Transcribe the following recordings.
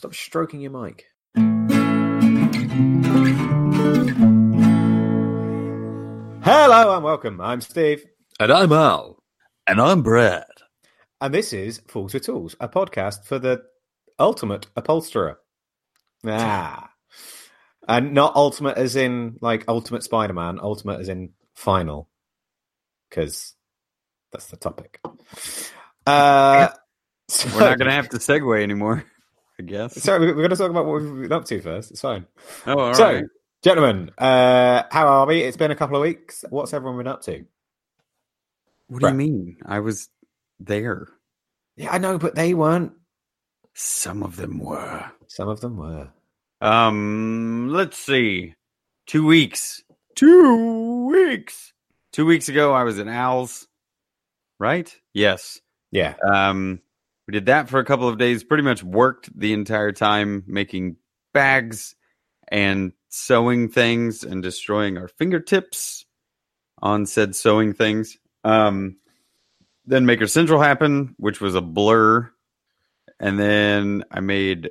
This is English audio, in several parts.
Stop stroking your mic. Hello and welcome. I'm Steve, And I'm Al. And I'm Brad. and this is Fools with Tools, a podcast for the ultimate upholsterer. Ah, and not ultimate as in like Ultimate Spider-Man. Ultimate as in final, because that's the topic. Uh, so, We're not going to have to segue anymore, I guess. Sorry, we're going to talk about what we've been up to first. It's fine. Oh, all right. so, gentlemen, uh, how are we? It's been a couple of weeks. What's everyone been up to? what do you mean? I was there. Yeah, I know, but they weren't. Some of them were. Some of them were. Um, let's see. Two weeks. Two weeks. Two weeks ago, I was at Al's. Right? Yes. Yeah. Um, we did that for a couple of days. Pretty much worked the entire time making bags and sewing things and destroying our fingertips on said sewing things. Um, then Maker Central happened, which was a blur, and then I made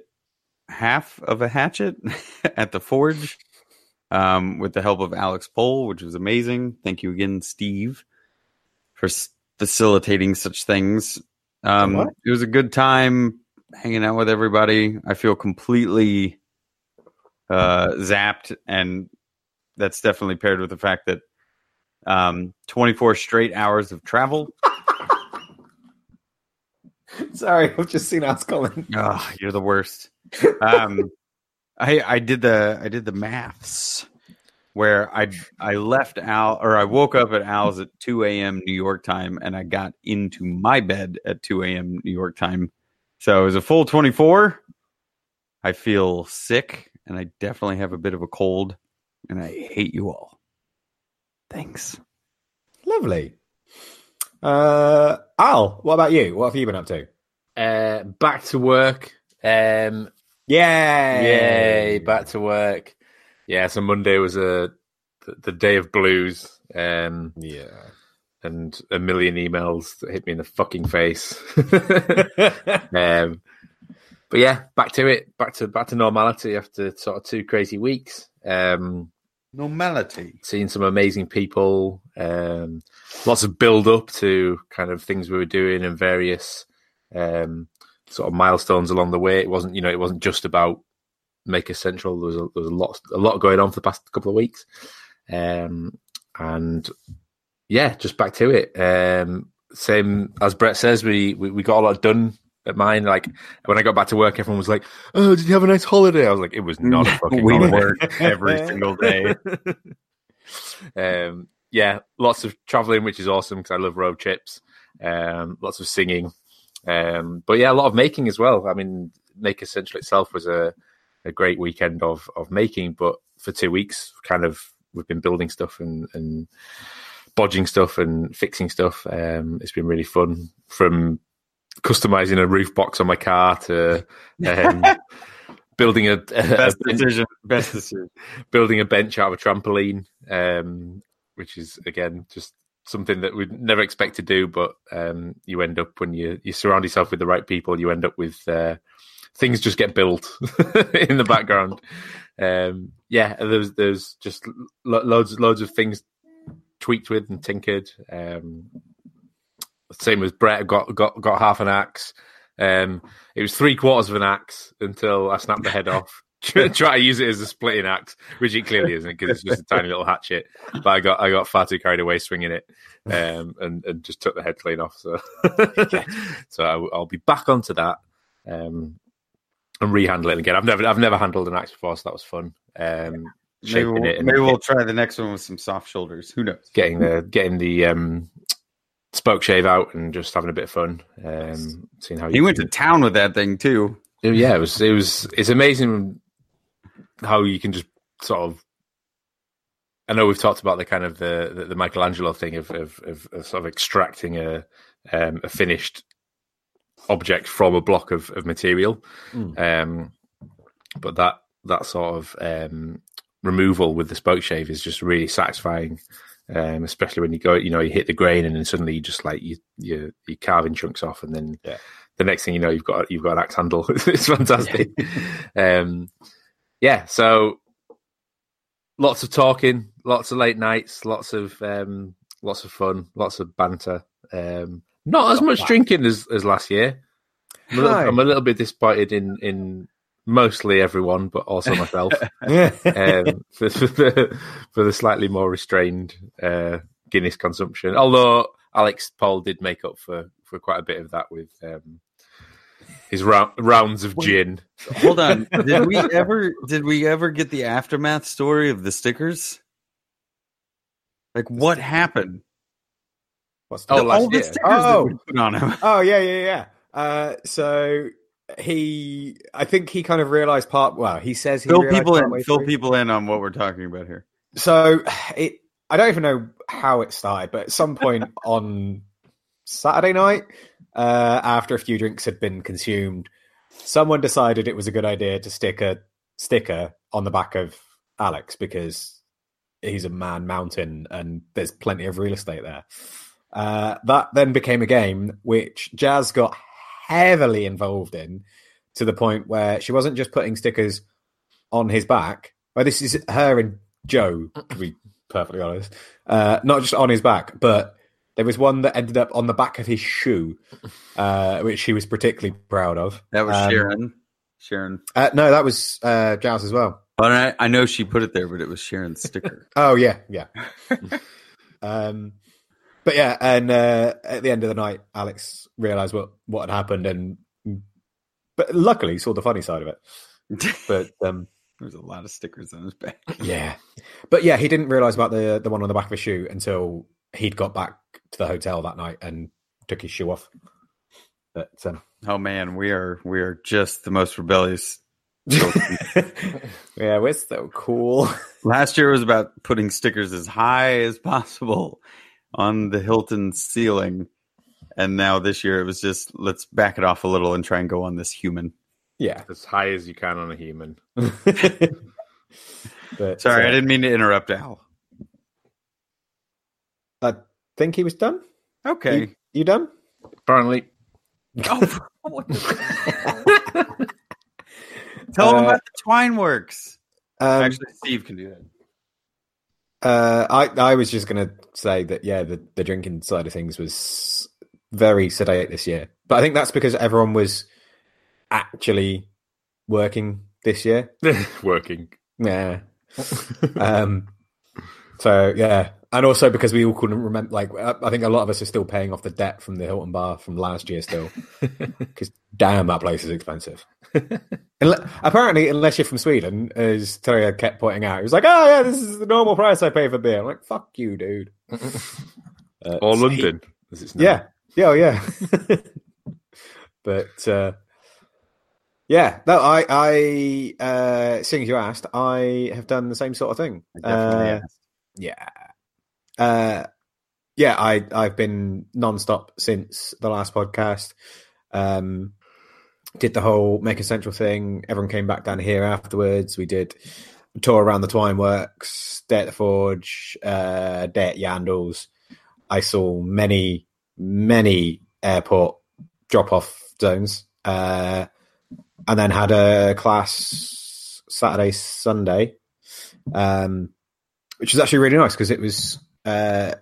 half of a hatchet at the forge um, with the help of Alex Pohl, which was amazing. Thank you again, Steve, for s- facilitating such things. Um, it was a good time hanging out with everybody. I feel completely uh, zapped, and that's definitely paired with the fact that um, 24 straight hours of travel. Sorry, I've just seen us calling. Oh, you're the worst. Um, I I did the I did the maths where I I left Al or I woke up at Al's at 2 a.m. New York time and I got into my bed at 2 a.m. New York time. So it was a full 24. I feel sick and I definitely have a bit of a cold and I hate you all. Thanks. Lovely. Uh, Al, what about you? What have you been up to? Uh, back to work. Um, Yay! yay, back to work. Yeah, so Monday was a the, the day of blues. Um, Yeah. and a million emails that hit me in the fucking face. um, but yeah, back to it. Back to back to normality after sort of two crazy weeks. Um, Normality. seeing some amazing people, um, lots of build up to kind of things we were doing and various um, sort of milestones along the way. It wasn't, you know, it wasn't just about Maker Central. There was a, there was a lot, a lot going on for the past couple of weeks, um, and yeah, just back to it. Um, same as Brett says, we, we we got a lot done at mine. Like when I got back to work, everyone was like, "Oh, did you have a nice holiday?" I was like, "It was not a fucking We holiday." worked every single day. um, yeah, lots of traveling, which is awesome because I love road trips. Um, lots of singing, um, but yeah, a lot of making as well. I mean, Maker Central itself was a, a great weekend of of making, but for two weeks, kind of we've been building stuff and and bodging stuff and fixing stuff. Um, it's been really fun from customizing a roof box on my car to um, building a, a Best a- decision. Best decision. building a bench out of a trampoline, um, which is again just something that we'd never expect to do, but um, you end up when you you surround yourself with the right people, you end up with uh, things just get built in the background. Um, yeah, there's there's just lo- loads loads of things tweaked with and tinkered. Um, same as Brett got got got half an axe. Um, it was three quarters of an axe until I snapped the head off. Try try to use it as a splitting axe, which it clearly isn't because it's just a tiny little hatchet. But I got I got far too carried away swinging it, um, and and just took the head clean off. So so I, will be back onto that um, and rehandle it again. I've never I've never handled an axe before, so that was fun. Um, Maybe, we'll, maybe we'll try the next one with some soft shoulders. Who knows? getting the getting the um, spoke shave out and just having a bit of fun. Um, seeing how He went to town with that thing too. yeah, it was it was it's amazing how you can just sort of. I know we've talked about the kind of the the, the Michelangelo thing of, of of of sort of extracting a um, a finished object from a block of of material, Mm. um, but that that sort of um, removal with the spoke shave is just really satisfying. Um, especially when you go, you know, you hit the grain and then suddenly you just like you you you're carving chunks off, and then Yeah. the next thing you know, you've got you've got an axe handle. it's fantastic. um, yeah, so lots of talking, lots of late nights, lots of um, lots of fun, lots of banter. Um, not as much drinking as, as last year. I'm a, little, I'm a little bit disappointed in in mostly everyone, but also myself um, for, for the for the slightly more restrained uh, Guinness consumption. Although Alex Paul did make up for for quite a bit of that with um, his rou- rounds of gin. Hold on. Did we ever did we ever get the aftermath story of the stickers? Like what happened? What's Oh, the- last all the stickers Oh. that we put on him. Oh yeah, yeah, yeah. Uh, so he, I think he kind of realized part. Well, he says he Fill people in. Fill through. people in on what we're talking about here. So it, I don't even know how it started, but at some point on Saturday night, uh, after a few drinks had been consumed, someone decided it was a good idea to stick a sticker on the back of Alex because he's a man mountain and there's plenty of real estate there. Uh, that then became a game which Jazz got heavily involved in to the point where she wasn't just putting stickers on his back. Well, this is her and Joe, to be perfectly honest. Uh, not just on his back, but there was one that ended up on the back of his shoe, uh, which she was particularly proud of. That was Um, Sharon. Sharon. Uh, no, that was uh, Jazz as well. But I, I know she put it there, but it was Sharon's sticker. Oh yeah, yeah. um, but yeah, and uh, at the end of the night, Alex realized what what had happened, and but luckily saw the funny side of it. But um, was a lot of stickers on his back. yeah, but yeah, he didn't realize about the the one on the back of his shoe until he'd got back to the hotel that night and took his shoe off. But um, Oh man, we are we are just the most rebellious. yeah, we're so cool. Last year was about putting stickers as high as possible on the Hilton ceiling, and now this year it was just let's back it off a little and try and go on this human. Yeah. As high as you can on a human. but, Sorry, uh, I didn't mean to interrupt Al. I think he was done. Okay. You, you done? Apparently, oh, what the- Tell him Uh, about the twine works. Um, Actually, Steve can do that. Uh, I I was just gonna say that yeah, the the drinking side of things was very sedate this year, but I think that's because everyone was actually working this year. working. Yeah. um. So yeah, and also because we all couldn't remember. Like, I think a lot of us are still paying off the debt from the Hilton Bar from last year still, because damn, that place is expensive. Apparently, unless you're from Sweden, as Terry kept pointing out, he was like, "Oh yeah, this is the normal price I pay for beer." I'm like, "Fuck you, dude." Uh, or London, as it's known. yeah, yeah, oh, yeah. but uh, yeah, no, I, I, uh, seeing as you asked, I have done the same sort of thing. Uh, yeah, uh, yeah, I, I've been non-stop since the last podcast. Um, did the whole Maker Central thing. Everyone came back down here afterwards. We did a tour around the Twine Works, Day at the Forge, uh, Day at Yandles. I saw many, many airport drop-off zones, uh, and then had a class Saturday, Sunday, um, which was actually really nice because it was. Uh,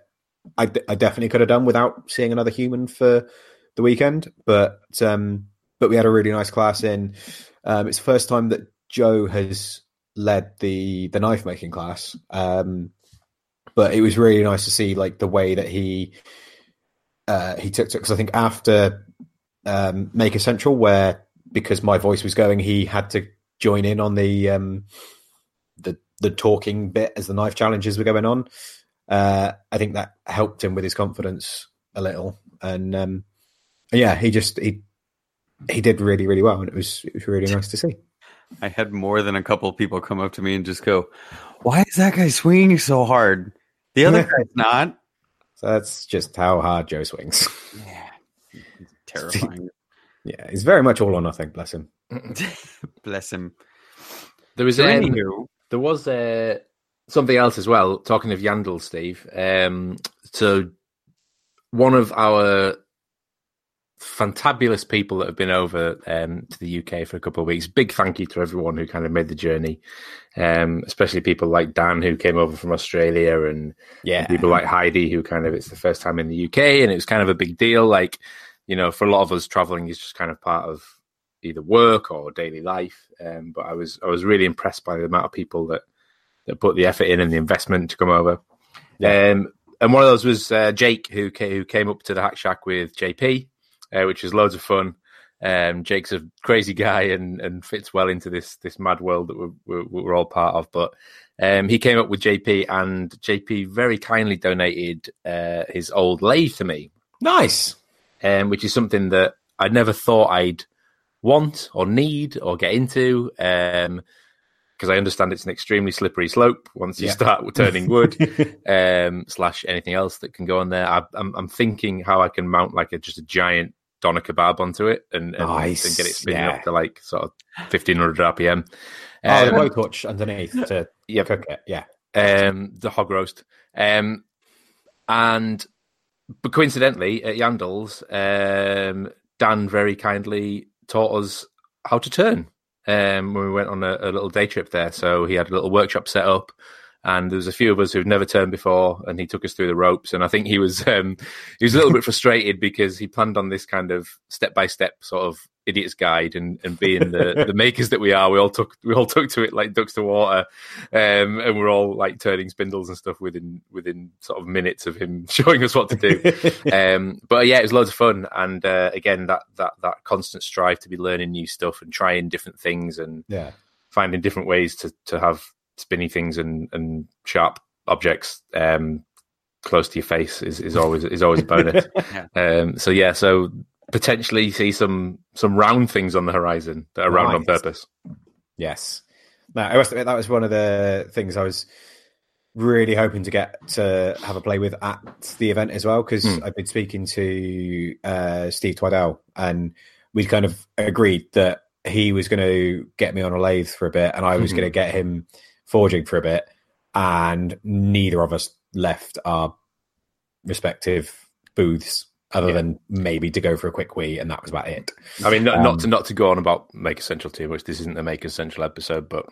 I, d- I definitely could have done without seeing another human for the weekend, but um, but we had a really nice class in. Um, it's the first time that Joe has led the the knife making class, um, but it was really nice to see like the way that he uh, he took to because I think after um, Maker Central, where because my voice was going, he had to join in on the um, the the talking bit as the knife challenges were going on. Uh, I think that helped him with his confidence a little, and um, yeah, he just he he did really really well, and it was it was really nice to see. I had more than a couple of people come up to me and just go, "Why is that guy swinging so hard? The other guy's not." So that's just how hard Joe swings. Yeah, terrifying. yeah, he's very much all or nothing. Bless him. Bless him. There was So um, anywho, there was uh, something else as well. Talking of Yandel, Steve. Um, so one of our fantabulous people that have been over um, to the UK for a couple of weeks. Big thank you to everyone who kind of made the journey, um, especially people like Dan who came over from Australia and Yeah. people like Heidi who kind of it's the first time in the UK and it was kind of a big deal. Like you know, for a lot of us, traveling is just kind of part of either work or daily life. Um, but I was I was really impressed by the amount of people that that put the effort in and the investment to come over. Um, and one of those was uh, Jake, who came, who came up to the Hack Shack with JP, uh, which was loads of fun. Um, Jake's a crazy guy and, and fits well into this this mad world that we're, we're, we're all part of. But um, he came up with JP, and JP very kindly donated uh, his old lathe to me, Nice. um, which is something that I never thought I'd want or need or get into. Um, because I understand it's an extremely slippery slope once you Yeah. start turning wood, um, slash anything else that can go on there. I, I'm, I'm thinking how I can mount like a just a giant doner kebab onto it and, and, Nice, and get it spinning yeah. up to like sort of 1500 RPM. Oh, the Um, blowtorch underneath to Yep. cook it. Yeah. um, the hog roast. Um, and but coincidentally, at Yandles, um, Dan very kindly taught us how to turn um, when we went on a, a little day trip there. So he had a little workshop set up. And there was a few of us who'd never turned before, and he took us through the ropes. And I think he was um, he was a little bit frustrated because he planned on this kind of step by step sort of idiot's guide, and, and being the, the makers that we are, we all took we all took to it like ducks to water, um, and we're all like turning spindles and stuff within within sort of minutes of him showing us what to do. um, but yeah, it was loads of fun, and uh, again that that that constant strive to be learning new stuff and trying different things and yeah. finding different ways to to have spinny things and and sharp objects um, close to your face is, is always is always a bonus. um, so yeah, so potentially see some some round things on the horizon that are round on purpose. Yes. No, I must admit that was one of the things I was really hoping to get to have a play with at the event as well because Hmm. I've been speaking to uh, Steve Twidell and we kind of agreed that he was going to get me on a lathe for a bit and I was Mhm. going to get him forging for a bit and neither of us left our respective booths other Yeah. than maybe to go for a quick wee and that was about it. I mean, not, not Um, to not to go on about Maker Central too much. This isn't a Maker Central episode, but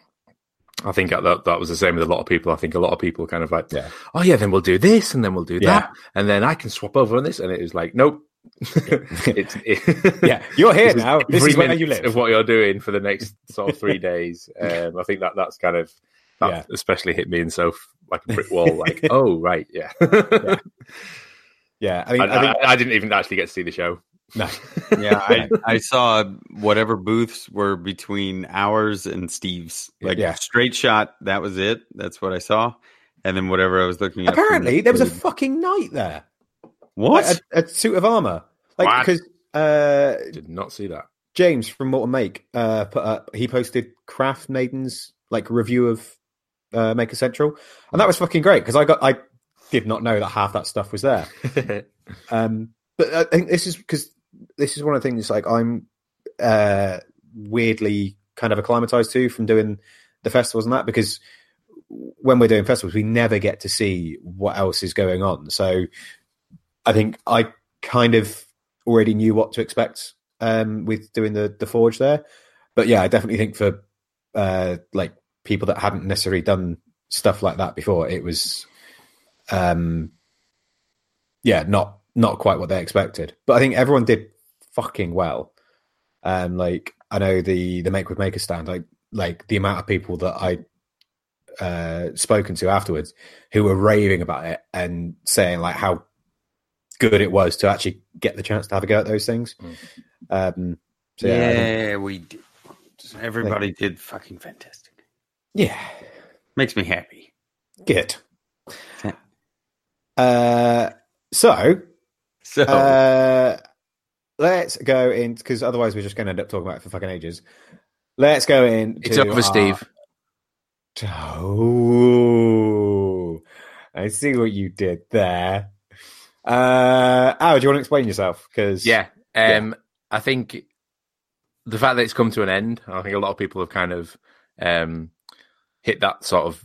I think that that was the same with a lot of people. I think a lot of people kind of like, Yeah. oh yeah, then we'll do this, and then we'll do Yeah. that, and then I can swap over on this, and it was like, nope. it's it, Yeah, you're here This now. This is where you live. Of what you're doing for the next sort of three days. Um, I think that that's kind of that Yeah. especially hit me in so like a brick wall. Like, oh right, yeah. Yeah, I mean, I, I, think I- I didn't even actually get to see the show. no. Yeah, I, I saw whatever booths were between ours and Steve's. Like Yeah. straight shot, that was it. That's what I saw. And then whatever I was looking at. Apparently, the there was a fucking knight there, what? Like, a, a suit of armor, like because uh, Did not see that. James from Morton Make uh, put up. He posted Craft Maiden's like review of uh, Maker Central, and that was fucking great because I got I did not know that half that stuff was there. Um, but I think this is because this is one of the things like I'm uh, weirdly kind of acclimatized to from doing the festivals and that because when we're doing festivals, we never get to see what else is going on. So I think I kind of already knew what to expect um, with doing the the forge there. But yeah, I definitely think for uh, like people that hadn't necessarily done stuff like that before, it was um, yeah, not not quite what they expected. But I think everyone did fucking well. Um, like I know the the make with maker stand, like like the amount of people that I uh spoken to afterwards who were raving about it and saying like how good it was to actually get the chance to have a go at those things. Mm. Um, so yeah, I think- yeah, we did. Everybody did fucking fantastic. Yeah, Makes me happy. good. Uh, so So Uh, let's go in because otherwise we're just going to end up talking about it for fucking ages. Let's go in. It's to over, our- Steve. Oh, I see what you did there. Uh, Al, do you want to explain yourself? Because Yeah. Um, I think the fact that it's come to an end, I think a lot of people have kind of um, hit that sort of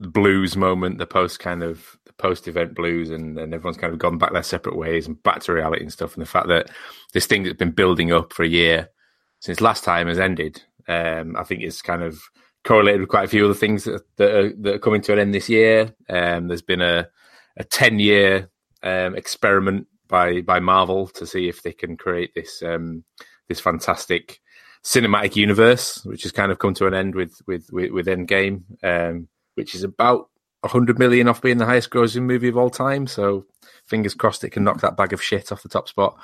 blues moment, the post kind of the post event blues, and, and everyone's kind of gone back their separate ways and back to reality and stuff. And the fact that this thing that's been building up for a year since last time has ended, um, I think is kind of correlated with quite a few other things that, that, are, that are coming to an end this year. Um, there's been a a ten year um, experiment by by Marvel to see if they can create this um, this fantastic cinematic universe, which has kind of come to an end with with with, with Endgame, um, which is about hundred million off being the highest grossing movie of all time. So fingers crossed it can knock that bag of shit off the top spot.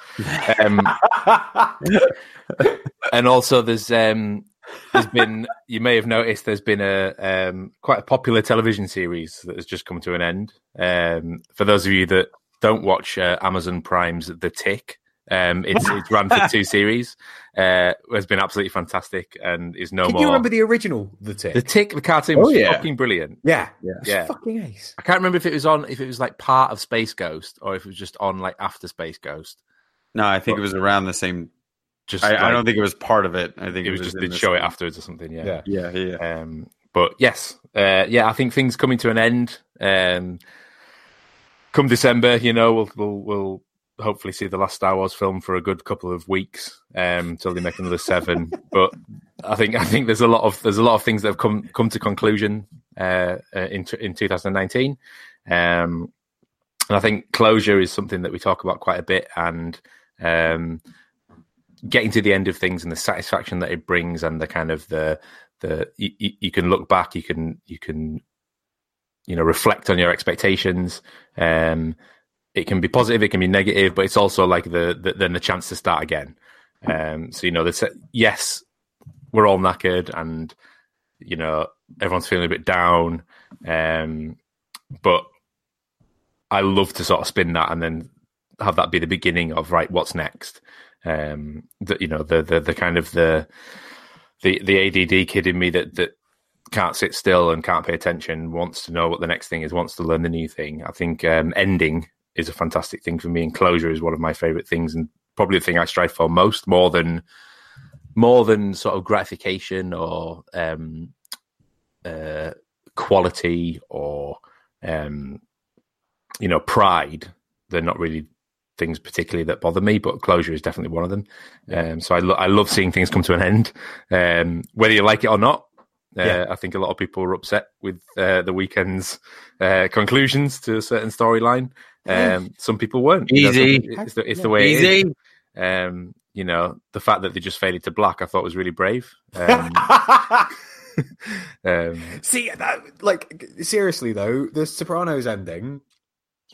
Um, and also there's um, there's been you may have noticed there's been a um, quite a popular television series that has just come to an end. Um, for those of you that don't watch uh, Amazon Prime's The Tick, um, it's it's run for two series. Uh, has been absolutely fantastic and is no Can more. you remember the original The Tick? the Tick? The cartoon Oh, was yeah. fucking brilliant. yeah, Yeah. Yeah. fucking ace. I can't remember if it was on if it was like part of Space Ghost or if it was just on like after Space Ghost. No, I think it was around the same. Just I, I don't think it was part of it. I think it was just in they'd the show it afterwards or something. Yeah. Yeah. Yeah, yeah, yeah. Um, but yes, uh, yeah, I think things coming to an end. Um, come December, you know, we'll we'll we'll hopefully see the last Star Wars film for a good couple of weeks um, till they make another seven. but I think I think there's a lot of there's a lot of things that have come come to conclusion uh, uh, in in 2019. Um, and I think closure is something that we talk about quite a bit, and um, getting to the end of things and the satisfaction that it brings, and the kind of the the you, you you can look back, you can you can you know reflect on your expectations. Um, it can be positive, it can be negative, but it's also like the, the then the chance to start again. Um, so you know, yes, we're all knackered, and you know everyone's feeling a bit down, um, but I love to sort of spin that and then have that be the beginning of right, what's next. Um, that you know the the the kind of the the the ADD kid in me that that can't sit still and can't pay attention wants to know what the next thing is, wants to learn the new thing. I think um, ending is a fantastic thing for me, and closure is one of my favorite things, and probably the thing I strive for most, more than more than sort of gratification or um, uh, quality or um, you know pride. They're not really things particularly that bother me, but closure is definitely one of them. Um, so I, lo- I love seeing things come to an end, um, whether you like it or not. Uh, Yeah. I think a lot of people were upset with uh, the weekend's uh, conclusions to a certain storyline. Um, some people weren't. You know, Easy. it's the, it's the way it is. Easy. Um, you know, the fact that they just faded to black, I thought was really brave. Um, um, See, that, like seriously though, the Sopranos ending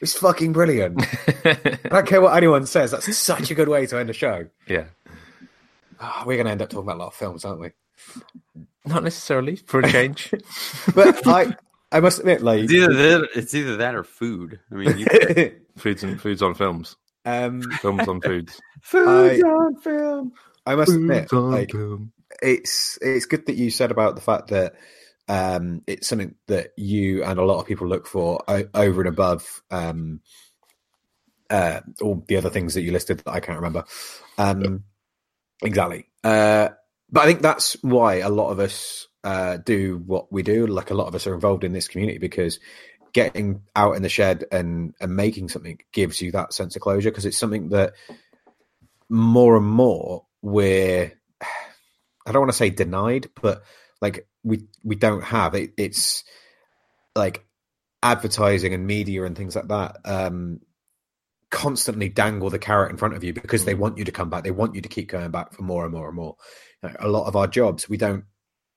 is fucking brilliant. I don't care what anyone says. That's such a good way to end a show. yeah, Ah, we're going to end up talking about a lot of films, aren't we? not necessarily for a change. But I, I must admit, like, It's either that, it's either that or food. I mean, you, foods and foods on films, um, films on foods. I- on film. I must admit, Foods on like, film. it's it's good that you said about the fact that um, it's something that you and a lot of people look for o- over and above um, uh, all the other things that you listed that I can't remember. Um, exactly, uh, but I think that's why a lot of us uh, do what we do. Like a lot of us are involved in this community because getting out in the shed and and making something gives you that sense of closure because it's something that more and more we're I don't want to say denied, but like we we don't have it. It's like advertising and media and things like that um, constantly dangle the carrot in front of you because they want you to come back. They want you to keep going back for more and more and more. You know, a lot of our jobs, we don't.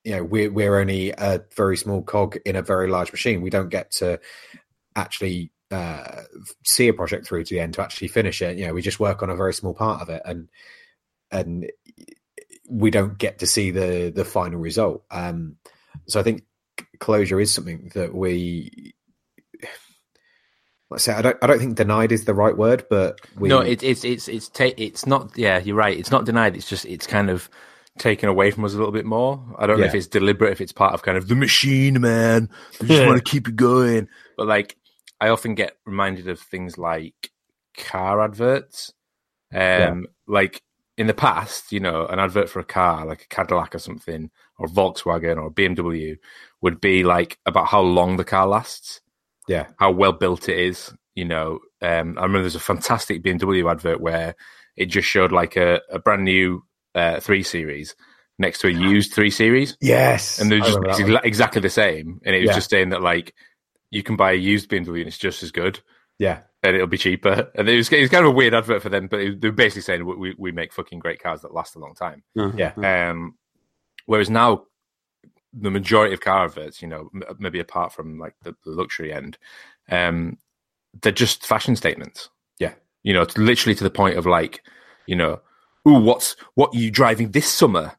You know, we're we're only a very small cog in a very large machine. We don't get to actually uh, see a project through to the end to actually finish it. You know, we just work on a very small part of it, and and we don't get to see the the final result. Um, so I think closure is something that we. Let's say I don't. I don't think denied is the right word, but we. no, it, it's it's it's ta- it's not. Yeah, you're right. It's not denied. It's just it's kind of taken away from us a little bit more. I don't know if it's deliberate, if it's part of kind of the machine, man. We just Yeah. want to keep it going. But like, I often get reminded of things like car adverts. Um, Yeah. like in the past, you know, an advert for a car like a Cadillac or something, or Volkswagen or BMW, would be like about how long the car lasts, Yeah. how well built it is. You know, um, I remember there's a fantastic BMW advert where it just showed like a, a brand new uh, three series next to a used three series, Yes. and they're just remember that basically one. exactly the same. And it was Yeah. just saying that like you can buy a used BMW and it's just as good Yeah. and it'll be cheaper. And it was, it was kind of a weird advert for them, but it, they're basically saying we, we, we make fucking great cars that last a long time. Yeah. Um, whereas now, the majority of car adverts, you know, m- maybe apart from like the, the luxury end, um, they're just fashion statements. Yeah. You know, it's literally to the point of like, you know, ooh, what's what are you driving this summer?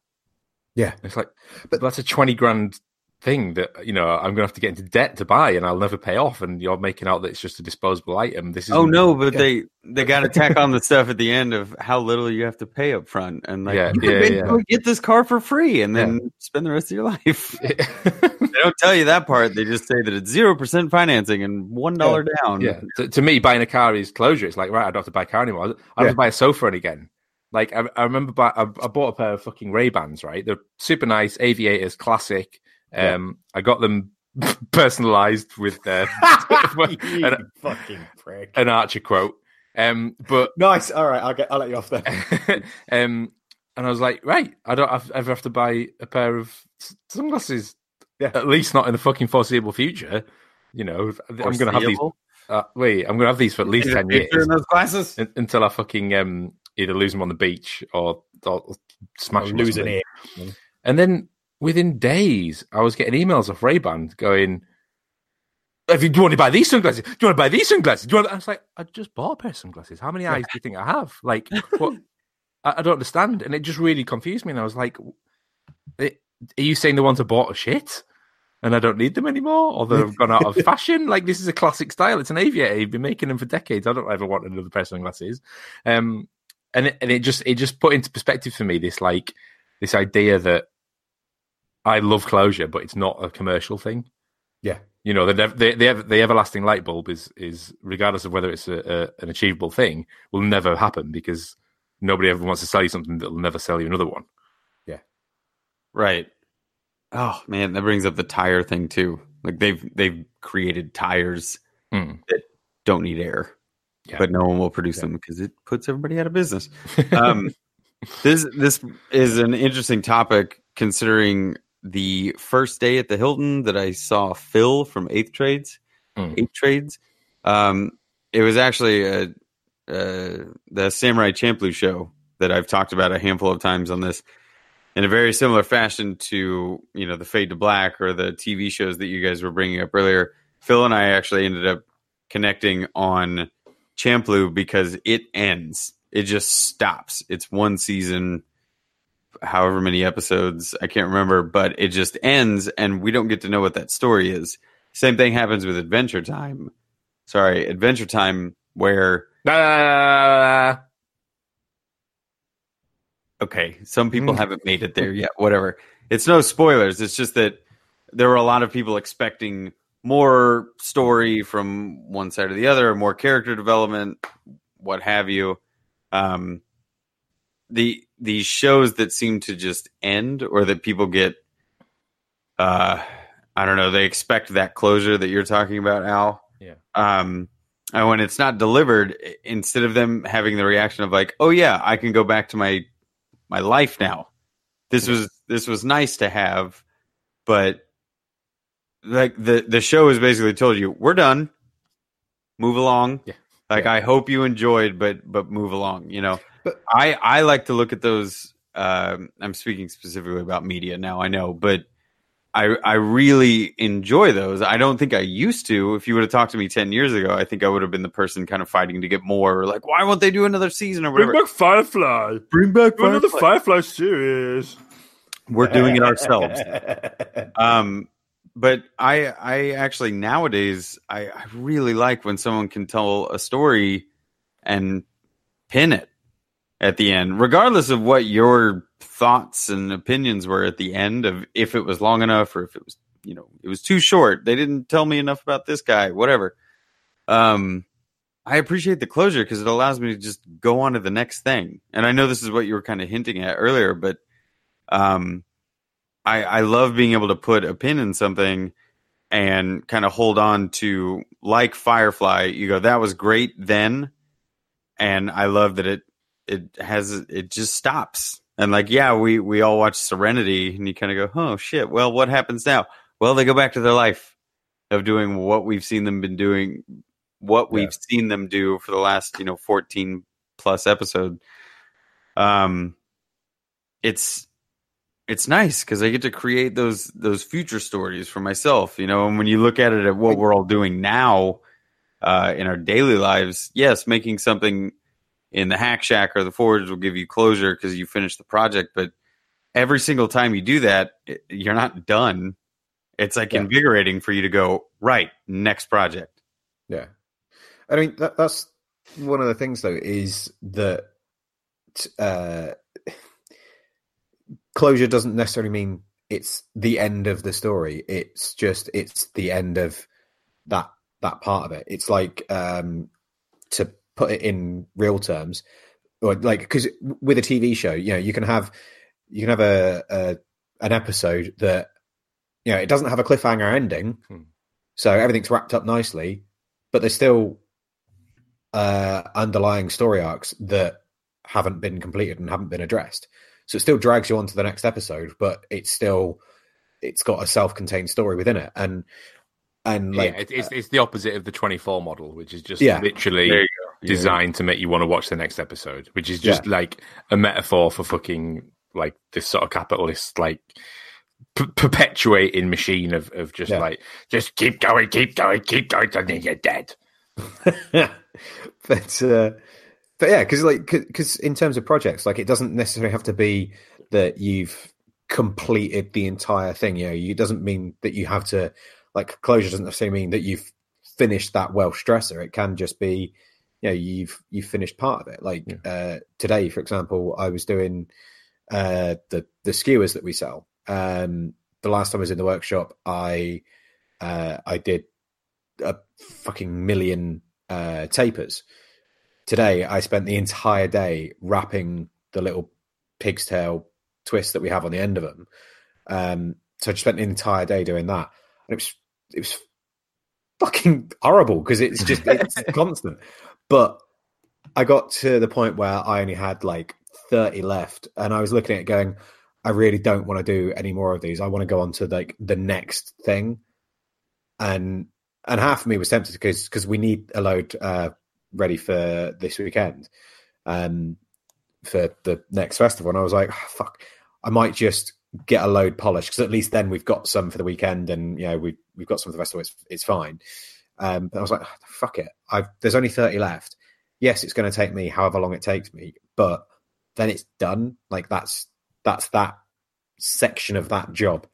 Yeah. It's like, But- but that's a twenty grand thing that you know I'm gonna have to get into debt to buy, and I'll never pay off. And you're making out that it's just a disposable item. This is Oh no, but Yeah. they they got to tack on the stuff at the end of how little you have to pay up front, and like Yeah, you can yeah, get this car for free and then spend the rest of your life. they don't tell you that part. They just say that it's zero percent financing and one dollar down. Yeah, to, to me, buying a car is closure. It's like right, I don't have to buy a car anymore. I don't have to buy a sofa again. Like I, I remember, buy, I, I bought a pair of fucking Ray Bans. Right, they're super nice, aviators, classic. Yeah. Um, I got them personalized with uh, an, fucking prick. an Archer quote. Um, but Nice. All right. I'll get. I'll let you off there. um, and I was like, right, I don't have, ever have to buy a pair of sunglasses. Yeah. At least not in the fucking foreseeable future. You know, I'm going to have these. Uh, wait, I'm going to have these for at least ten years. in those glasses. Until I fucking um, either lose them on the beach or, or smash them. or losing something. it. And then within days, I was getting emails off Ray Ban going, "If you do you want to buy these sunglasses? Do you want to buy these sunglasses? Do you want?" I was like, "I just bought a pair of sunglasses. How many eyes do you think I have? Like, what? I, I don't understand." And it just really confused me. And I was like, "Eh, "Are you saying the ones I bought are shit?" And I don't need them anymore, or they've gone out of fashion. Like this is a classic style. It's an aviator. You've been making them for decades. I don't ever want another pair of sunglasses. Um, and it, and it just it just put into perspective for me this like this idea that I love closure, but it's not a commercial thing. Yeah. You know, the the the, the everlasting light bulb is is regardless of whether it's a, a, an achievable thing, will never happen because nobody ever wants to sell you something that will never sell you another one. Yeah, right. Oh man, that brings up the tire thing too. Like they've they've created tires Hmm. that don't need air, Yeah. but no one will produce them because it puts everybody out of business. Um, this this is an interesting topic considering the first day at the Hilton that I saw Phil from Eighth Trades. Mm. Eighth Trades. Um, it was actually a, uh, the Samurai Champloo show that I've talked about a handful of times on this. In a very similar fashion to you know the Fade to Black or the TV shows that you guys were bringing up earlier, Phil and I actually ended up connecting on Champloo because it ends. It just stops. It's one season, however many episodes, I can't remember, but it just ends and we don't get to know what that story is. Same thing happens with Adventure Time. Sorry, Adventure Time, where, okay, some people Mm. haven't made it there yet, whatever. It's no spoilers. It's just that there were a lot of people expecting more story from one side or the other, more character development, what have you. Um, the these shows that seem to just end, or that people get, uh, I don't know, they expect that closure that you're talking about, Al. Yeah. Um, and when it's not delivered, instead of them having the reaction of like, "Oh yeah, I can go back to my my life now," this was this was nice to have, but like the the show has basically told you we're done move along Yeah. like Yeah. i hope you enjoyed but but move along you know But- i i like to look at those um i'm speaking specifically about media now i know but i i really enjoy those i don't think i used to if you would have talked to me 10 years ago i think i would have been the person kind of fighting to get more or like why won't they do another season or whatever Bring back Firefly. bring back another Firefly series. we're doing it ourselves Um, but I I actually nowadays I, I really like when someone can tell a story and pin it at the end, regardless of what your thoughts and opinions were at the end of if it was long enough or if it was you know it was too short. They didn't tell me enough about this guy, whatever. Um, I appreciate the closure because it allows me to just go on to the next thing. And I know this is what you were kind of hinting at earlier, but um, I, I love being able to put a pin in something and kind of hold on to like Firefly. You go, that was great then, and I love that it it has it just stops. And like, yeah, we we all watch Serenity, and you kind of go, oh shit. Well, what happens now? Well, they go back to their life of doing what we've seen them been doing, what we've Yeah. seen them do for the last you know fourteen plus episode. Um, it's it's nice because I get to create those those future stories for myself, you know. And when you look at it at what we're all doing now uh, in our daily lives, yes, making something in the hack shack or the forge will give you closure because you finished the project. But every single time you do that, it, you're not done. It's like Yeah. invigorating for you to go right next project. Yeah, I mean that, that's one of the things though is that uh, closure doesn't necessarily mean it's the end of the story. It's just it's the end of that that part of it. It's like um, to put it in real terms, or like because with a TV show, you know, you can have you can have a, a an episode that you know it doesn't have a cliffhanger ending, Hmm. so everything's wrapped up nicely, but there's still uh, underlying story arcs that haven't been completed and haven't been addressed. So it still drags you on to the next episode, but it's still it's got a self-contained story within it, and and like yeah, it, it's, it's the opposite of the 24 model, which is just Yeah. literally There you go. designed to make you want to watch the next episode, which is just like a metaphor for fucking like this sort of capitalist like p- perpetuating machine of of just Yeah. like just keep going, keep going, keep going, and then you're dead. but uh, but yeah, because like because in terms of projects, like it doesn't necessarily have to be that you've completed the entire thing. You know, it doesn't mean that you have to like closure doesn't necessarily mean that you've finished that Welsh dresser. It can just be you know you've you've finished part of it. Like uh, today, for example, I was doing uh, the the skewers that we sell. Um, the last time I was in the workshop, I uh, I did a fucking million uh, tapers. Today, I spent the entire day wrapping the little pig's tail twist that we have on the end of them. Um, so I just spent the entire day doing that, and it was it was fucking horrible because it's just it's constant. But I got to the point where I only had like thirty left, and I was looking at it going, I really don't want to do any more of these. I want to go on to like the next thing, and and half of me was tempted because because we need a load uh, ready for this weekend, um, for the next festival. And I was like, "Ah, fuck, I might just get a load polished because at least then we've got some for the weekend, and you know we we've got some for the festival. It's it's fine. Um, but I was like, "Ah, fuck it. I've there's only thirty left. Yes, it's going to take me however long it takes me, but then it's done. Like that's that's that section of that job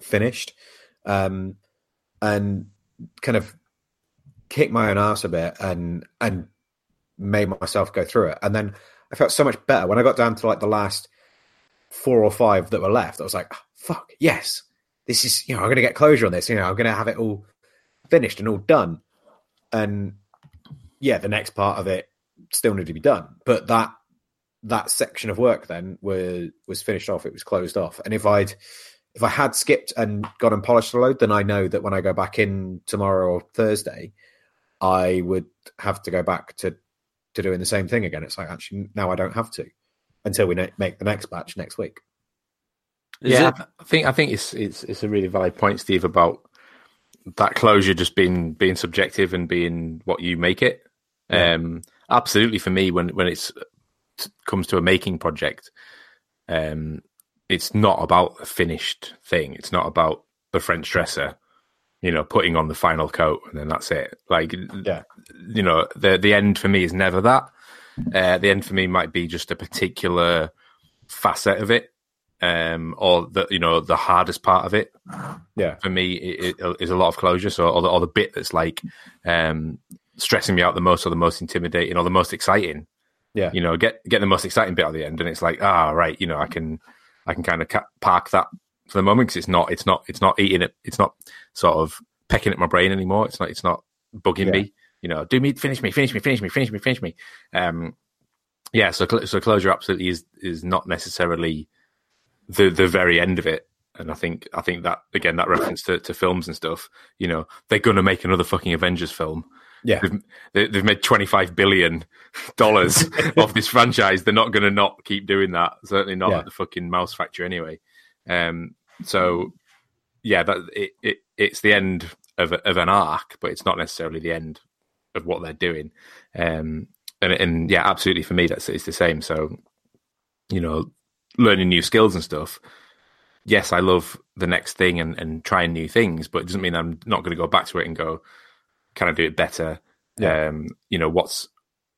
finished. Um, and kind of kicked my own ass a bit and and made myself go through it. And then I felt so much better when I got down to like the last four or five that were left. I was like, "Oh, fuck, yes, this is you know I'm going to get closure on this. You know I'm going to have it all finished and all done. And yeah, the next part of it still needed to be done, but that that section of work then was was finished off. It was closed off. And if I'd if I had skipped and gone and polished the load, then I know that when I go back in tomorrow or Thursday, I would have to go back to to doing the same thing again. It's like actually now I don't have to until we ne- make the next batch next week. Is yeah, it- I I think I think it's it's it's a really valid point, Steve, about that closure just being being subjective and being what you make it. Yeah. Um, absolutely, for me, when when it's t- comes to a making project, um, it's not about a finished thing. It's not about the French dresser, you know, putting on the final coat and then that's it. Like, Yeah. you know, the the end for me is never that. Uh, the end for me might be just a particular facet of it, um, or the you know the hardest part of it. Yeah. For me, it, it is a lot of closure. So, or the, or the bit that's like um, stressing me out the most, or the most intimidating, or the most exciting. Yeah. You know, get get the most exciting bit at the end, and it's like, ah, right, you know, I can I can kind of ca- park that for the moment because it's not it's not it's not eating it, it's not sort of pecking at my brain anymore. It's not it's not bugging Yeah. me. you know, do me, finish me, finish me, finish me, finish me, finish me. Um, yeah, so so closure absolutely is is not necessarily the the very end of it. And I think I think that again that reference to, to films and stuff, you know, they're gonna make another fucking Avengers film. Yeah, they've, they've made twenty five billion dollars off this franchise. They're not gonna not keep doing that. Certainly not Yeah. at the fucking mouse factory anyway. Um, so yeah, that it, it it's the end of of an arc, but it's not necessarily the end of what they're doing. Um, and and yeah, absolutely for me that's it's the same. So you know, learning new skills and stuff. Yes, I love the next thing and, and trying new things, but it doesn't mean I'm not going to go back to it and go, can I do it better? Yeah. Um, you know, what's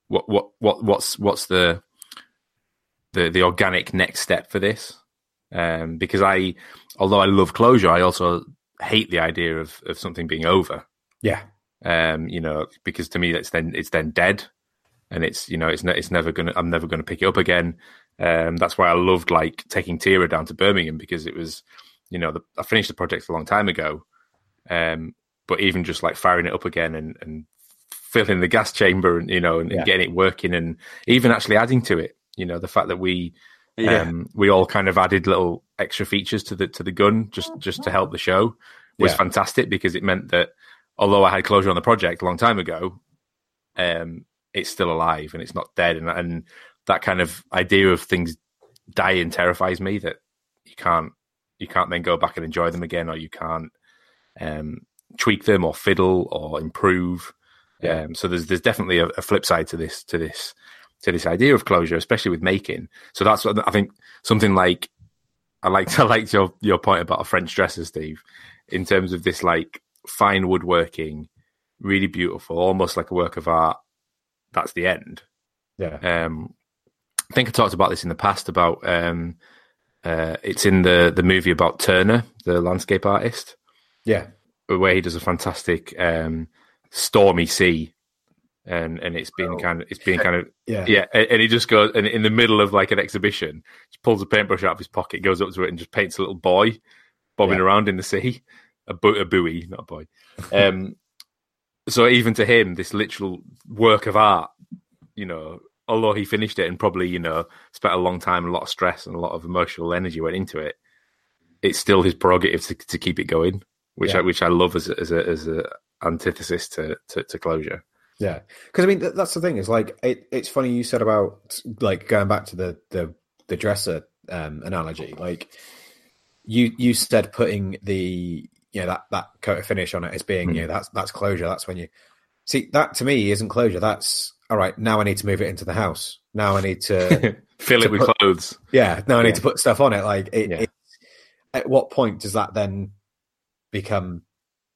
what what what what's what's the the the organic next step for this? Um, because I, although I love closure, I also hate the idea of of something being over. yeah, Um, you know, because to me it's then it's then dead, and it's you know it's ne- it's never gonna I'm never gonna pick it up again. Um, that's why I loved like taking Tira down to Birmingham because it was, you know, the, I finished the project a long time ago, um, but even just like firing it up again and and filling the gas chamber and you know and, and getting it working and even actually adding to it, you know, the fact that we Yeah. um, we all kind of added little extra features to the to the gun just just to help the show was Yeah. fantastic because it meant that although I had closure on the project a long time ago, um, it's still alive and it's not dead. And and that kind of idea of things dying terrifies me that you can't you can't then go back and enjoy them again or you can't um, tweak them or fiddle or improve. Yeah. Um, so there's there's definitely a, a flip side to this to this to this idea of closure, especially with making. So that's what I think something like I liked I liked your your point about a French dresser, Steve, in terms of this like fine woodworking, really beautiful, almost like a work of art. That's the end. yeah, Um, I think I talked about this in the past about um, uh, it's in the the movie about Turner, the landscape artist, yeah, where he does a fantastic um, stormy sea, and and it's been Oh. kind of it's been kind of yeah, yeah, and, he just goes and in the middle of like an exhibition, just pulls a paintbrush out of his pocket, goes up to it, and just paints a little boy bobbing Yeah. around in the sea, a, bu- a buoy, not a boy. Um, so even to him, this literal work of art, you know, although he finished it and probably you know spent a long time, a lot of stress and a lot of emotional energy went into it, it's still his prerogative to, to keep it going, which Yeah. I which I love as a, as a as a antithesis to, to, to closure. Yeah, because I mean th- that's the thing is like it, it's funny you said about like going back to the the the dresser um, analogy. Like you you said putting the you know that that coat of finish on it as being Mm. you know that's that's closure. That's when you see that to me isn't closure. That's all right. Now I need to move it into the house. Now I need to Fill To it with put- clothes. yeah. Now I need Yeah. to put stuff on it. Like it, Yeah. it, at what point does that then become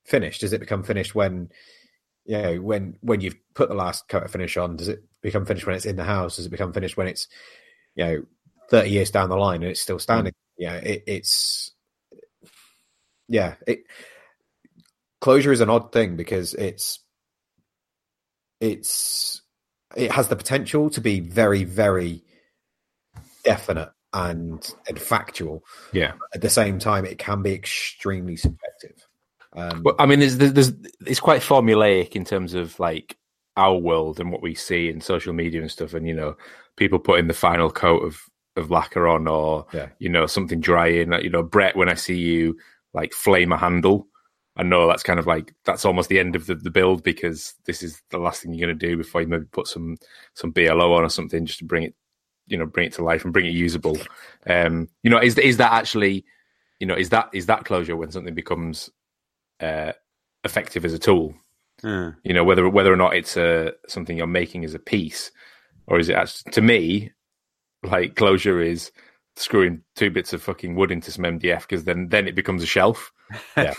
finished? Does it become finished when you know when when you've put the last coat of finish on? Does it become finished when it's in the house? Does it become finished when it's you know thirty years down the line and it's still mm. standing? Yeah, it, it's yeah. It closure is an odd thing because it's it's it has the potential to be very very definite and and factual Yeah. at the same time it can be extremely subjective um Well, I mean, there's, there's, there's, it's quite formulaic in terms of like our world and what we see in social media and stuff. And you know, people putting the final coat of of lacquer on, or Yeah. you know, something drying. You know, Brett, when I see you like flame a handle, I know that's kind of like that's almost the end of the, the build because this is the last thing you're going to do before you maybe put some some BLO on or something just to bring it, you know, bring it to life and bring it usable. Um, you know, is is that actually, you know, is that is that closure when something becomes uh, effective as a tool. Uh, You know, whether whether or not it's a something you're making as a piece, or is it actually to me, like closure is screwing two bits of fucking wood into some MDF because then then it becomes a shelf. Yeah.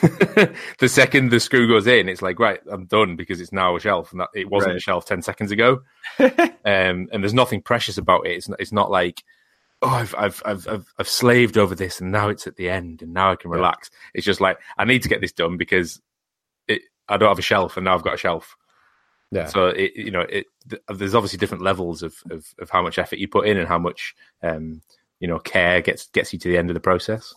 the second the screw goes in, it's like right, I'm done because it's now a shelf, and that it wasn't a shelf ten seconds ago. um, and there's nothing precious about it. It's not, it's not like oh, I've, I've I've I've I've slaved over this, and now it's at the end, and now I can relax. It's just like I need to get this done because it I don't have a shelf, and now I've got a shelf. yeah So it you know it th- there's obviously different levels of, of of how much effort you put in and how much um you know care gets gets you to the end of the process.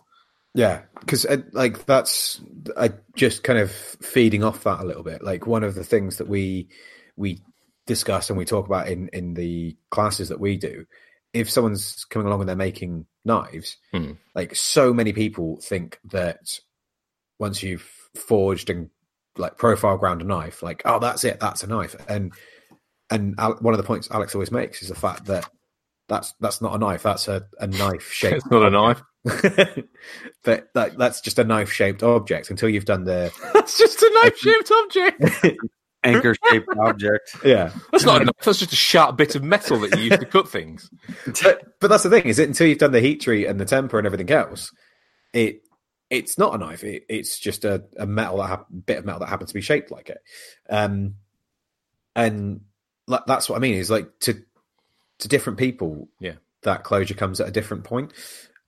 Yeah, because like that's I just kind of feeding off that a little bit. Like one of the things that we we discuss and we talk about in in the classes that we do. If someone's coming along and they're making knives, Hmm. like so many people think that once you've forged and like profile ground a knife, like oh that's it, that's a knife, and and one of the points Alex always makes is the fact that that's that's not a knife, that's a, a knife shape. It's not a knife. but that, that's just a knife shaped object until you've done the That's just a knife shaped object. Anchor shaped object. yeah. That's not a knife. That's just a sharp bit of metal that you use to cut things. But but that's the thing is it until you've done the heat treat and the temper and everything else, it it's not a knife. It, it's just a, a metal that hap- bit of metal that happens to be shaped like it. Um, and like, that's what I mean is like to to different people, Yeah. that closure comes at a different point,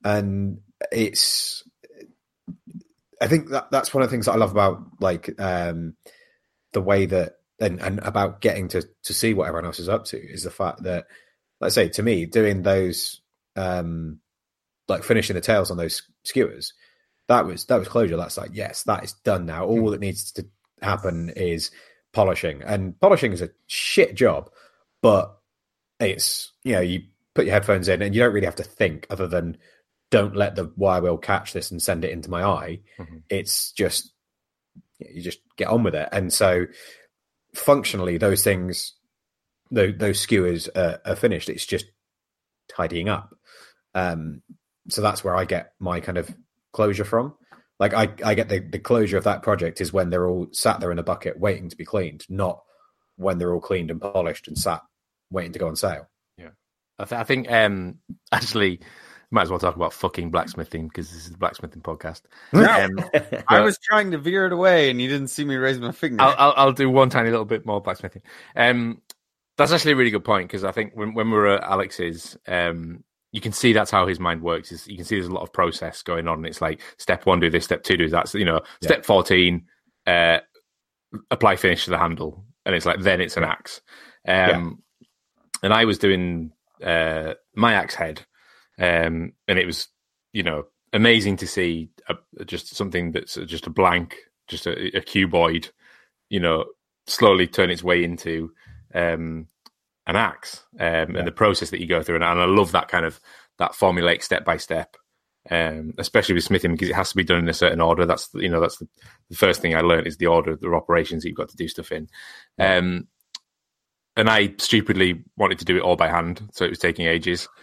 and it's. I think that that's one of the things that I love about like um, the way that and, and about getting to to see what everyone else is up to is the fact that, let's say, to me, doing those um, like finishing the tails on those skewers, that was that was closure. That's like yes, that is done now. All that needs to happen is polishing, and polishing is a shit job, but it's you know you put your headphones in and you don't really have to think other than don't let the wire wheel catch this and send it into my eye. Mhm. It's just you just get on with it, and so functionally those things, those, those skewers are, are finished. It's just tidying up. Um, so that's where I get my kind of closure from. Like I, I get the, the closure of that project is when they're all sat there in a bucket waiting to be cleaned, not when they're all cleaned and polished and sat waiting to go on sale. I, th- I think um, actually might as well talk about fucking blacksmithing because this is the blacksmithing podcast. Um, I was trying to veer it away, and you didn't see me raise my finger. I'll, I'll, I'll do one tiny little bit more blacksmithing. Um, that's actually a really good point because I think when, when we were at Alex's, um, you can see that's how his mind works. Is you can see there's a lot of process going on. It's like step one, do this. Step two, do that. So, you know, Yeah. step fourteen, uh, apply finish to the handle, and it's like then it's an axe. Um, And I was doing uh, my axe head, um, and it was you know amazing to see a, just something that's just a blank, just a, a cuboid, you know, slowly turn its way into um, an axe, um, Yeah. and the process that you go through. And, and I love that kind of that formulaic step by step, um, especially with smithing because it has to be done in a certain order. That's you know that's the, the first thing I learned is the order of the operations that you've got to do stuff in. And I stupidly wanted to do it all by hand, so it was taking ages.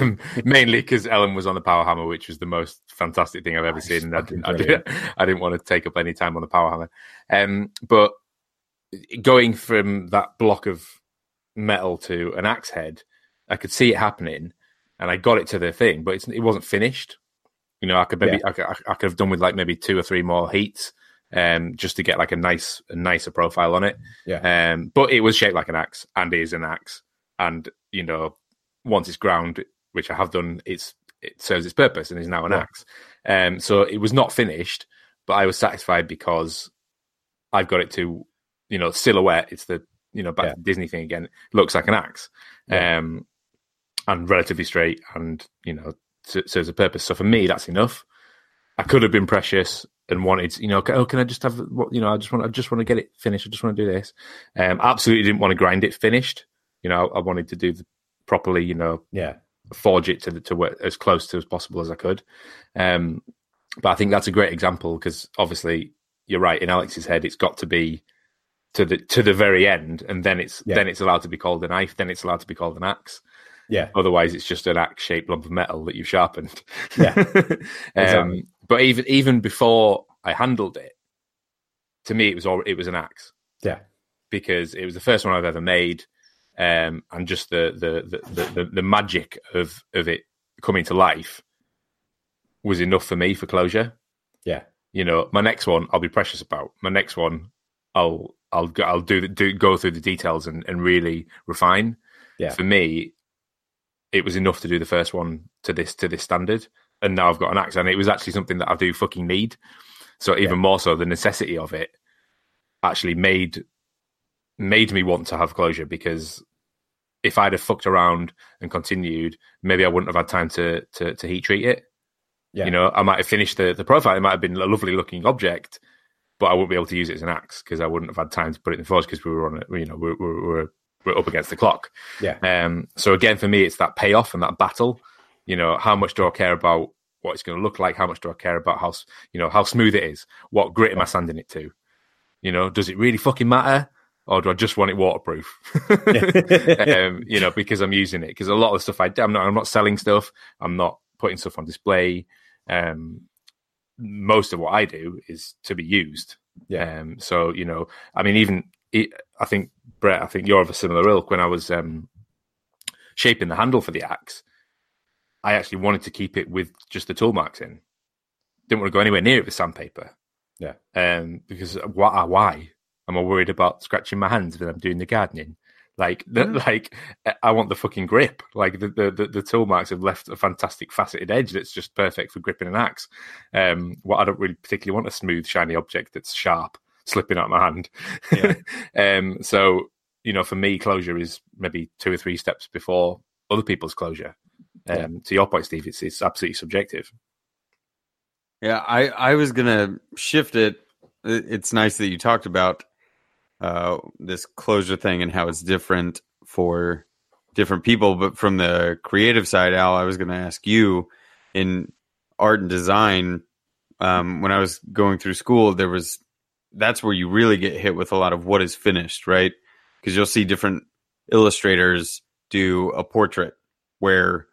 um, mainly because Ellen was on the power hammer, which was the most fantastic thing I've ever That's seen. I didn't, I, didn't, I didn't want to take up any time on the power hammer. Um, but going from that block of metal to an axe head, I could see it happening, and I got it to the thing, but it's, it wasn't finished. You know, I could maybe I, could, I could have done with like maybe two or three more heats, um, just to get like a nice, a nicer profile on it. Yeah. Um, but it was shaped like an axe and is an axe. And, you know, once it's ground, which I have done, it's it serves its purpose and is now an Yeah. axe. Um, so it was not finished, but I was satisfied because I've got it to, you know, silhouette. It's the, you know, back Yeah. to Disney thing again. Looks like an axe. Yeah. Um, and relatively straight and, you know, serves a purpose. So for me, that's enough. I could have been precious and wanted, you know, oh, can I just have what, you know, I just want, I just want to get it finished. I just want to do this. Um, absolutely didn't want to grind it finished. You know, I wanted to do the properly, you know, Yeah. forge it to the, to where, as close to as possible as I could. Um, but I think that's a great example because obviously you're right. In Alex's head, it's got to be to the to the very end, and then it's Yeah. then it's allowed to be called a knife. Then it's allowed to be called an axe. Yeah. Otherwise, it's just an axe shaped lump of metal that you've sharpened. Yeah. um, Exactly. But even even before I handled it, to me it was all it was an axe Yeah. because it was the first one I've ever made, um, and just the the, the the the magic of of it coming to life was enough for me for closure. Yeah. You know, my next one I'll be precious about. My next one I'll I'll go, I'll do the, do go through the details and, and really refine. Yeah. For me, it was enough to do the first one to this to this standard, and now I've got an axe, and it was actually something that I do fucking need. So even Yeah. more so, the necessity of it actually made made me want to have closure because if I'd have fucked around and continued, maybe I wouldn't have had time to to, to heat treat it. Yeah. You know, I might have finished the, the profile. It might have been a lovely looking object, but I wouldn't be able to use it as an axe because I wouldn't have had time to put it in the forge because we were on it. You know, we we're, we're, we're up against the clock. Yeah. Um. So again, for me, it's that payoff and that battle. You know, how much do I care about what it's going to look like? How much do I care about how you know how smooth it is? What grit am I sanding it to? You know, does it really fucking matter? Or do I just want it waterproof? um, you know, because I'm using it. Because a lot of the stuff I do, I'm not, I'm not selling stuff. I'm not putting stuff on display. Um, most of what I do is to be used. Yeah. Um, so you know, I mean, even it, I think Brett, I think you're of a similar ilk. When I was um, shaping the handle for the axe, I actually wanted to keep it with just the tool marks in. Didn't want to go anywhere near it with sandpaper. Yeah. Um, because why? Why am I worried about scratching my hands when I'm doing the gardening? Like, the, Mm. like I want the fucking grip. Like the, the the the tool marks have left a fantastic faceted edge that's just perfect for gripping an axe. Um, what I don't really particularly want a smooth, shiny object that's sharp slipping out my hand. Yeah. um, so you know, for me, closure is maybe two or three steps before other people's closure. Um, Yeah. To your point, Steve, it's it's absolutely subjective. Yeah, I, I was gonna shift it. It- It's nice that you talked about uh, this closure thing and how it's different for different people. But from the creative side, Al, I was gonna ask you in art and design. Um, when I was going through school, there was that's where you really get hit with a lot of what is finished, right? Because you'll see different illustrators do a portrait where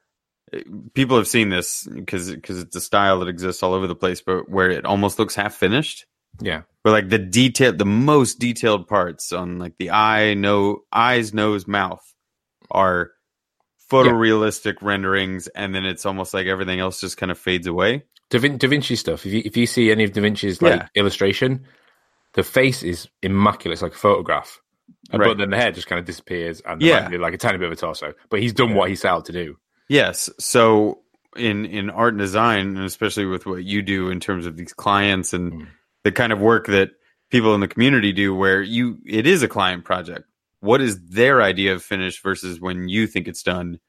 people have seen this because because it's a style that exists all over the place, but where it almost looks half finished. Yeah, Where like the detail, the most detailed parts on like the eye, no eyes, nose, mouth are photorealistic renderings, and then it's almost like everything else just kind of fades away. Da, Vin- da Vinci stuff. If you if you see any of Da Vinci's like Yeah. illustration, the face is immaculate. It's like a photograph. Right. But then the hair just kind of disappears, and Yeah. there might be like a tiny bit of a torso. But he's done what he set out to do. Yes. So in in art and design, and especially with what you do in terms of these clients and Mm. the kind of work that people in the community do, where you it is a client project. What is their idea of finish versus when you think it's done,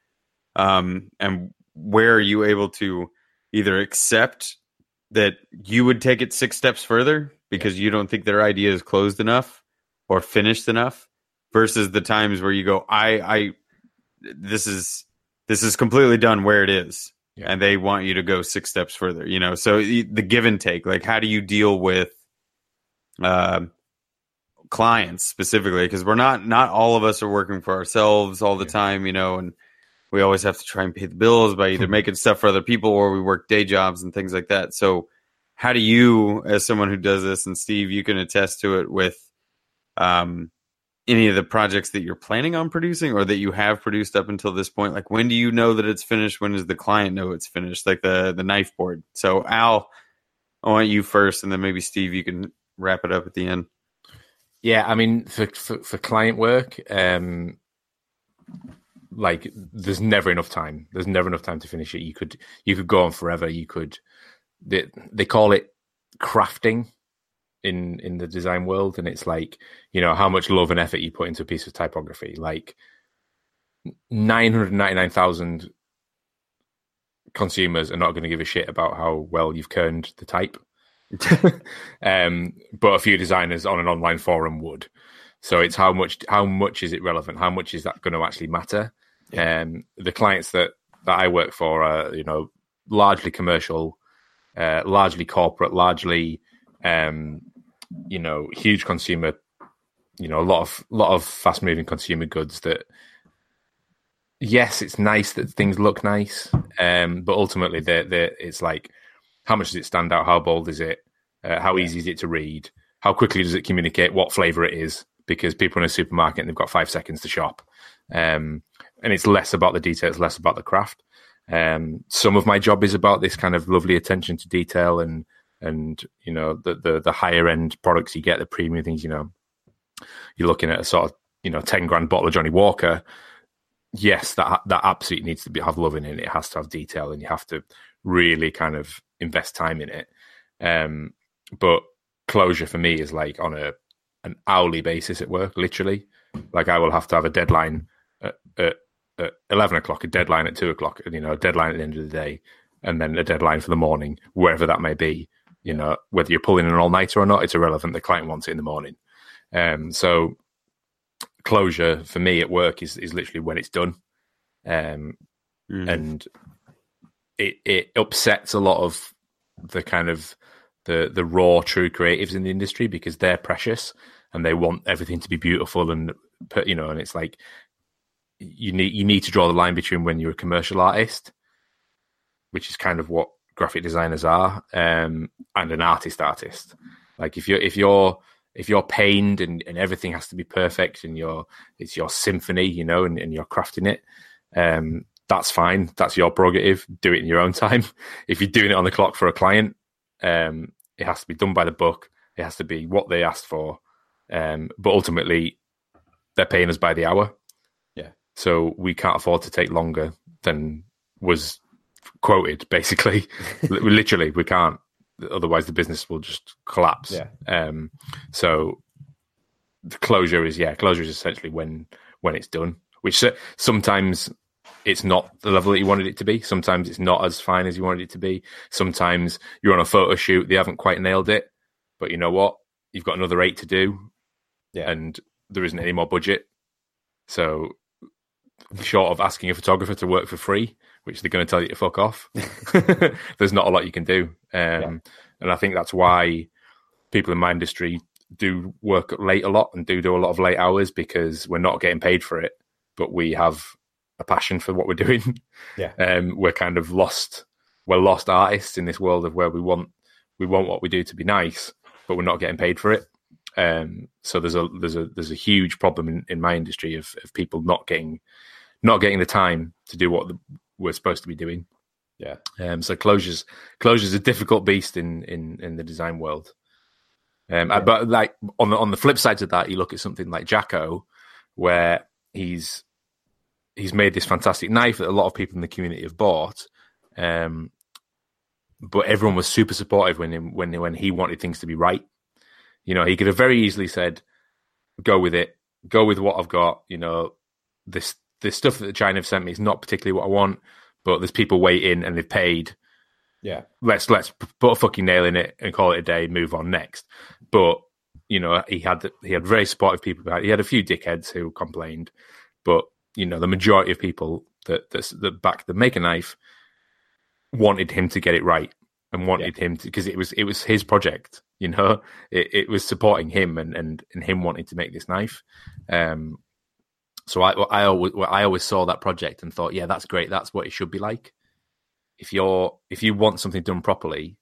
um, and where are you able to either accept that you would take it six steps further because you don't think their idea is closed enough or finished enough, versus the times where you go, I, I, this is this is completely done where it is. Yeah. and they want you to go six steps further you know? So the give and take like how do you deal with uh, clients specifically? Because we're not not all of us are working for ourselves all the Yeah. time you know and we always have to try and pay the bills by either making stuff for other people or we work day jobs and things like that. So how do you as someone who does this and steve you can attest to it with um any of the projects that you're planning on producing or that you have produced up until this point like when do you know that it's finished when does the client know it's finished like the the knife board so al i want you first and then maybe steve you can wrap it up at the end Yeah, I mean, for for, for client work, um, like there's never enough time. There's never enough time to finish it. You could you could go on forever. You could they they call it crafting in in the design world, and it's like you know how much love and effort you put into a piece of typography. Like nine hundred ninety nine thousand consumers are not going to give a shit about how well you've kerned the type. um, but a few designers on an online forum would. So it's how much how much is it relevant? How much is that going to actually matter? Um, the clients that that I work for are you know largely commercial, uh, largely corporate, largely um, you know huge consumer. You know a lot of lot of fast moving consumer goods that. Yes, it's nice that things look nice, um, but ultimately, they're, they're, it's like how much does it stand out? How bold is it? Uh, how easy is it to read? How quickly does it communicate what flavor it is? Because people in a supermarket they've got five seconds to shop, um, and it's less about the detail, it's less about the craft. Um, some of my job is about this kind of lovely attention to detail and and you know the the, the higher end products you get, the premium things. You know, you're looking at a sort of you know ten grand bottle of Johnnie Walker. Yes, that that absolutely needs to be have love in it. It has to have detail, and you have to really kind of invest time in it. Um, but closure for me is like on a an hourly basis at work, literally. Like I will have to have a deadline at, at, at eleven o'clock, a deadline at two o'clock, and you know, a deadline at the end of the day, and then a deadline for the morning, wherever that may be. You know, whether you're pulling an all nighter or not, it's irrelevant. The client wants it in the morning. Um, so closure for me at work is is literally when it's done, um, Mm. and it it upsets a lot of the kind of the the raw true creatives in the industry because they're precious and they want everything to be beautiful and put you know and it's like you need you need to draw the line between when you're a commercial artist which is kind of what graphic designers are um and an artist artist. Like if you're if you're if you're pained and, and everything has to be perfect and you're it's your symphony you know and, and you're crafting it um that's fine. That's your prerogative. Do it in your own time. If you're doing it on the clock for a client um it has to be done by the book. It has to be what they asked for. Um but ultimately they're paying us by the hour. Yeah. so we can't afford to take longer than was quoted basically. Literally we can't otherwise the business will just collapse. Yeah. um so the closure is yeah closure is essentially when when it's done which sometimes it's not the level that you wanted it to be. Sometimes it's not as fine as you wanted it to be. Sometimes you're on a photo shoot they haven't quite nailed it but you know what? You've got another eight to do Yeah. and there isn't any more budget. So short of asking a photographer to work for free which they're going to tell you to fuck off. There's not a lot you can do. Um, and i think that's why people in my industry do work late a lot and do do a lot of late hours because we're not getting paid for it but we have a passion for what we're doing. Yeah. um, we're kind of lost we're lost artists in this world of where we want we want what we do to be nice but we're not getting paid for it. Um, so there's a there's a there's a huge problem in, in my industry of, of people not getting not getting the time to do what the, we're supposed to be doing Yeah. um, so closures closures a difficult beast in in in the design world um, Yeah. but like on the on the flip side to that you look at something like Jacko where he's he's made this fantastic knife that a lot of people in the community have bought um, but everyone was super supportive when him, when when he wanted things to be right. You know, he could have very easily said, "Go with it, go with what I've got." You know, this this stuff that China have sent me is not particularly what I want, but there's people waiting and they've paid. Yeah. Let's let's put a fucking nail in it and call it a day. Move on next. But you know, he had he had very supportive people. behind- He had a few dickheads who complained, but you know, the majority of people that that, that back the make a knife wanted him to get it right and wanted him to because it was it was his project you know it, it was supporting him and, and and him wanting to make this knife um so i i always i always saw that project and thought yeah that's great. That's what it should be like. If you're if you want something done properly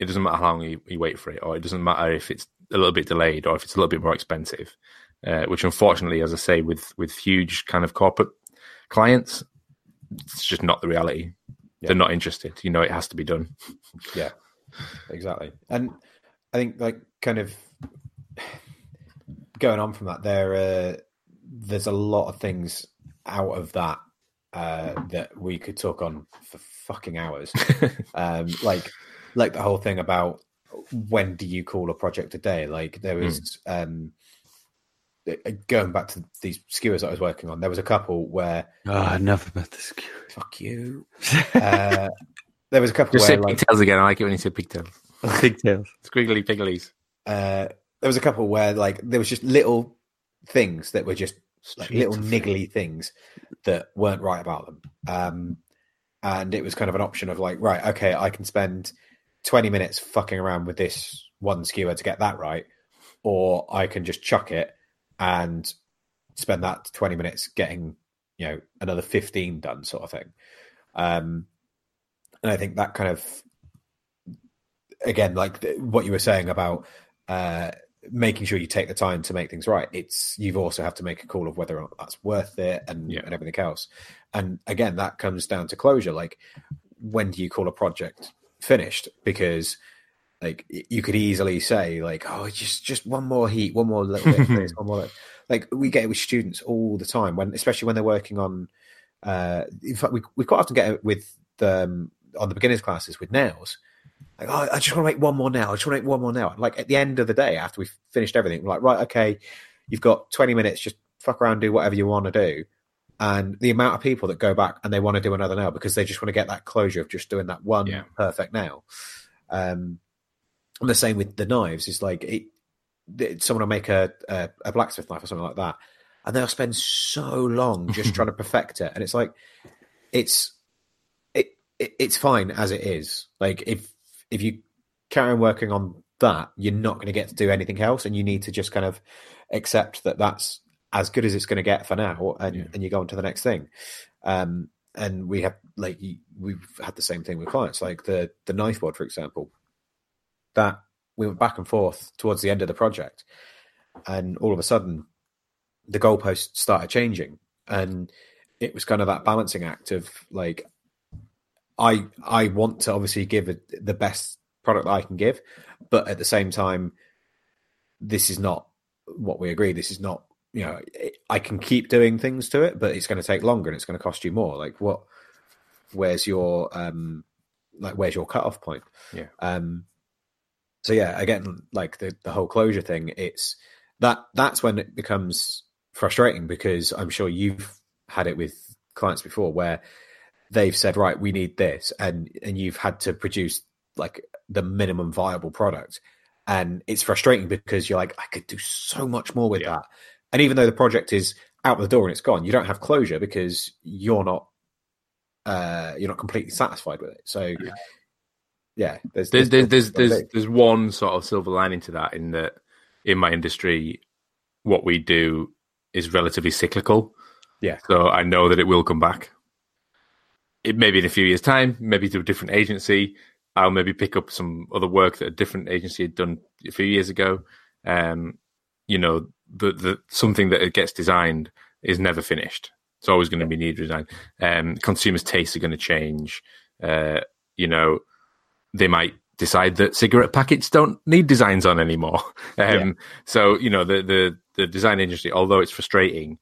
it doesn't matter how long you, you wait for it or it doesn't matter if it's a little bit delayed or if it's a little bit more expensive uh, which unfortunately as i say with with huge kind of corporate clients it's just not the reality. Yeah. they're not interested. You know it has to be done. Yeah, exactly. And I think like kind of going on from that, there uh, there's a lot of things out of that uh, that we could talk on for fucking hours. um, like like the whole thing about when do you call a project a day? Like there was um, uh, going back to these skewers I was working on. There was a couple where Ah, enough about this. fuck you. Uh, there was a couple just say where like pigtails again i like it when you say pigtails Pigtails. squiggly pigglies uh, there was a couple where like there was just little things that were just like little niggly things that weren't right about them. Um, and it was kind of an option of like, right, okay, I can spend 20 minutes fucking around with this one skewer to get that right, or I can just chuck it and spend that 20 minutes getting, you know, another 15 done, sort of thing. Um, and I think that kind of, again, like the, what you were saying about uh, making sure you take the time to make things right. It's you've also have to make a call of whether or not that's worth it and, Yeah. and everything else. And again, that comes down to closure. Like, when do you call a project finished? Because like you could easily say like, oh, just just one more heat, one more little bit, this, one more. Like we get it with students all the time when, especially when they're working on. Uh, in fact, we we quite often get it with the um, on the beginners classes with nails. Like, oh, I just want to make one more nail. I just want to make one more nail. Like at the end of the day, after we've finished everything, we're like, right, okay, you've got 20 minutes, just fuck around, do whatever you want to do. And the amount of people that go back and they want to do another nail because they just want to get that closure of just doing that one Yeah. perfect nail. Um, And the same with the knives. It's like it, it- someone will make a, a a blacksmith knife or something like that, and they'll spend so long just trying to perfect it. And it's like it's it, it it's fine as it is. Like if if you carry on working on that, you're not going to get to do anything else, and you need to just kind of accept that that's as good as it's going to get for now, and Yeah. and you go on to the next thing. Um, and we have like we've had the same thing with clients, like the the knife board, for example. That we went back and forth towards the end of the project, and all of a sudden, the goalposts started changing, and it was kind of that balancing act of like, I I want to obviously give it the best product that I can give, but at the same time, this is not what we agree. This is not you know I can keep doing things to it, but it's going to take longer and it's going to cost you more. Like what? Where's your um like where's your cutoff point? Yeah. Um. So yeah, again, like the the whole closure thing, it's that that's when it becomes frustrating because I'm sure you've had it with clients before where they've said, right, we need this, and and you've had to produce like the minimum viable product, and it's frustrating because you're like, I could do so much more with Yeah. that, and even though the project is out the door and it's gone, you don't have closure because you're not uh you're not completely satisfied with it. So yeah, there's there's there's there's gotta there's, there's one sort of silver lining to that in that in my industry what we do is relatively cyclical Yeah. so i know that it will come back it maybe in a few years time maybe to a different agency. I'll maybe pick up some other work that a different agency had done a few years ago. Um you know the the something that gets designed is never finished. It's always going to be need design. Um consumers tastes are going to change. Uh you know they might decide that cigarette packets don't need designs on anymore. Um, So you know the the the design industry, although it's frustrating,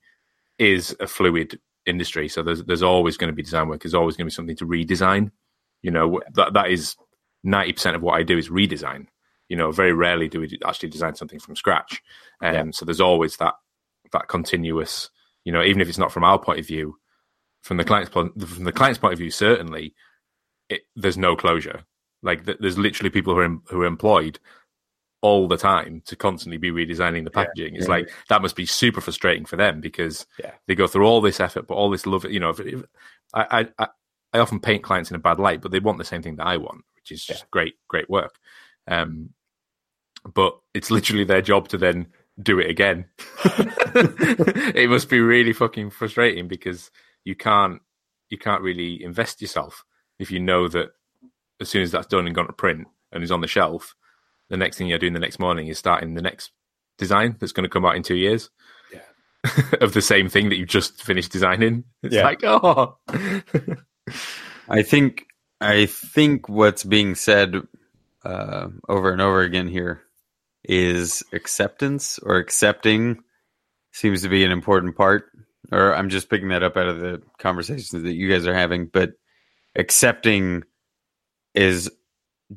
is a fluid industry. So there's there's always going to be design work. There's always going to be something to redesign. You know that that is ninety percent of what I do is redesign. You know, very rarely do we actually design something from scratch. Um, Yeah. So there's always that that continuous. You know, even if it's not from our point of view, from the client's point from the client's point of view, certainly, it, there's no closure. Like th- there's literally people who are em- who are employed all the time to constantly be redesigning the Yeah. packaging. It's Yeah. like that must be super frustrating for them because Yeah. they go through all this effort, but all this love. You know, if, if, I, I I I often paint clients in a bad light, but they want the same thing that I want, which is just great great work. Um, but it's literally their job to then do it again. it must be really fucking frustrating because you can't you can't really invest yourself if you know that as soon as that's done and gone to print and is on the shelf, the next thing you're doing the next morning is starting the next design that's going to come out in two years. of the same thing that you just finished designing. It's Yeah. like, oh, I think I think what's being said uh, over and over again here is acceptance or accepting seems to be an important part. Or I'm just picking that up out of the conversations that you guys are having, but accepting is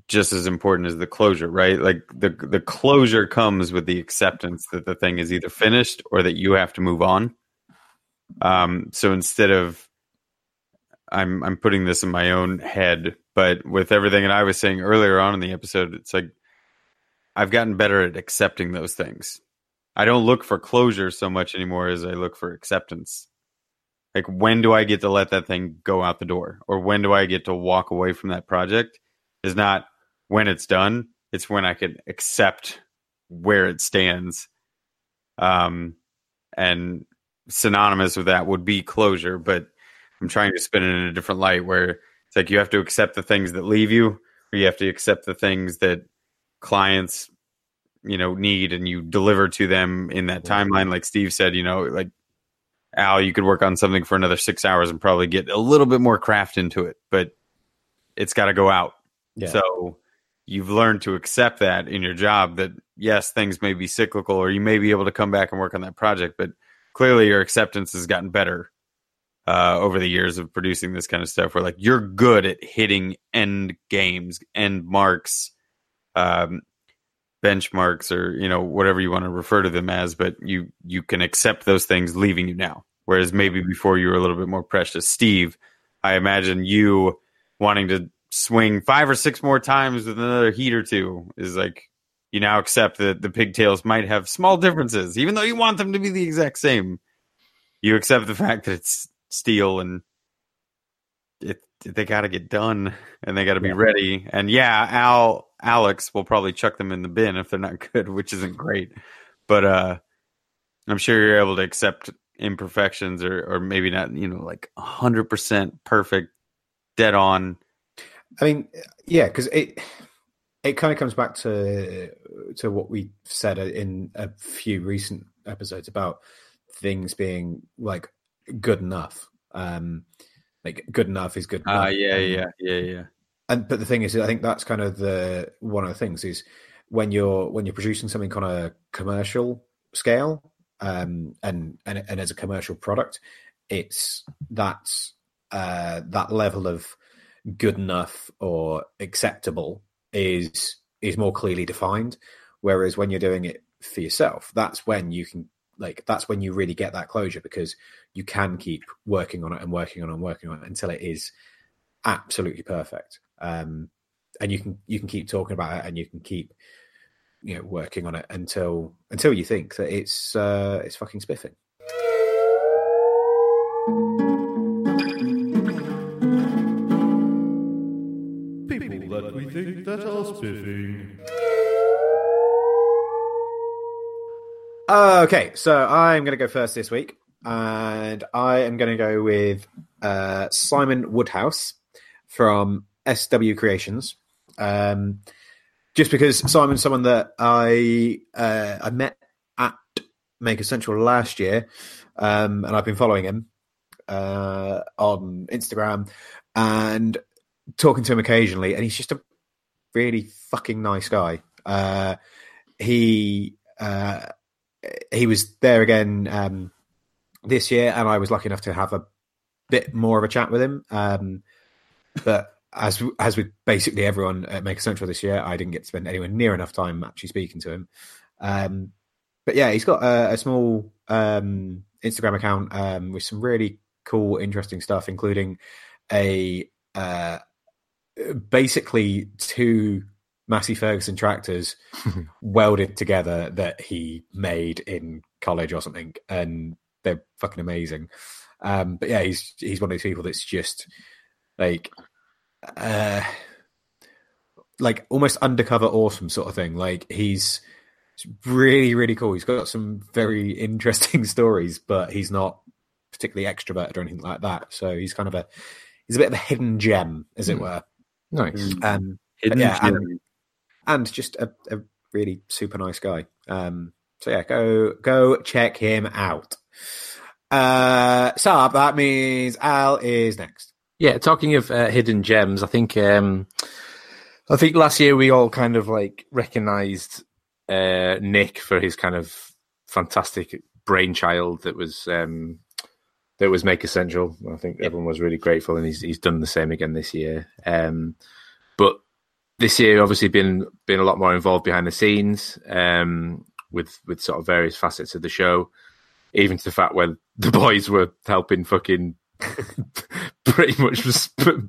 just as important as the closure, right? Like the the closure comes with the acceptance that the thing is either finished or that you have to move on. Um, so instead of I'm I'm putting this in my own head, but with everything that I was saying earlier on in the episode, it's like I've gotten better at accepting those things. I don't look for closure so much anymore as I look for acceptance. Like when do I get to let that thing go out the door? Or when do I get to walk away from that project? Is not when it's done, it's when I can accept where it stands. Um and synonymous with that would be closure, but I'm trying to spin it in a different light where it's like you have to accept the things that leave you, or you have to accept the things that clients, you know, need and you deliver to them in that timeline. Like Steve said, you know, like Al, you could work on something for another six hours and probably get a little bit more craft into it, but it's got to go out. Yeah. So you've learned to accept that in your job that yes, things may be cyclical or you may be able to come back and work on that project, but clearly your acceptance has gotten better uh, over the years of producing this kind of stuff where like you're good at hitting end games, end marks, um, benchmarks, or you know whatever you want to refer to them as, but you you can accept those things leaving you now. Whereas maybe before you were a little bit more precious. Steve, I imagine you wanting to swing five or six more times with another heat or two is like you now accept that the pigtails might have small differences, even though you want them to be the exact same. You accept the fact that it's steel and it they got to get done and they got to be Yeah. ready. And yeah, Al Alex will probably chuck them in the bin if they're not good, which isn't great. But uh I'm sure you're able to accept imperfections or or maybe not, you know, like 100% perfect dead on. I mean, yeah, because it it kind of comes back to to what we said in a few recent episodes about things being like good enough. Um, like good enough is good. Ah, enough. yeah, yeah, yeah, yeah. and but the thing is, I think that's kind of the one of the things is when you're when you're producing something on a commercial scale, um, and and and as a commercial product, it's that's uh, that level of good enough or acceptable is is more clearly defined. Whereas when you're doing it for yourself, that's when you can like that's when you really get that closure because you can keep working on it and working on it and working on it until it is absolutely perfect. Um, and you can you can keep talking about it and you can keep you know working on it until until you think that it's uh, it's fucking spiffing. Spiffing. Okay, so I'm going to go first this week, and I am going to go with uh, Simon Woodhouse from SW Creations. Um, just because Simon's someone that I uh, I met at Maker Central last year, um, and I've been following him uh, on Instagram and talking to him occasionally, and he's just a really fucking nice guy. Uh, he uh, he was there again um, this year, and I was lucky enough to have a bit more of a chat with him. Um, but as as with basically everyone at Maker Central this year, I didn't get to spend anywhere near enough time actually speaking to him. Um, but yeah, he's got a, a small um, Instagram account um, with some really cool, interesting stuff, including a uh, basically two Massey Ferguson tractors welded together that he made in college or something, and they're fucking amazing. Um, but yeah, he's he's one of these people that's just like uh like almost undercover awesome sort of thing. Like he's really really cool. He's got some very interesting stories, but he's not particularly extroverted or anything like that. So he's kind of a he's a bit of a hidden gem, as it Hmm. were. Nice. Um, Hidden yeah, and, and just a, a really super nice guy. Um, so yeah, go go check him out. Uh, so that means Al is next. Yeah, talking of uh, hidden gems, I think um, I think last year we all kind of like recognized uh, Nick for his kind of fantastic brainchild that was um, that was Maker Central. I think everyone was really grateful, and he's he's done the same again this year. Um, but this year, obviously, been been a lot more involved behind the scenes um, with with sort of various facets of the show, even to the fact where the boys were helping fucking pretty much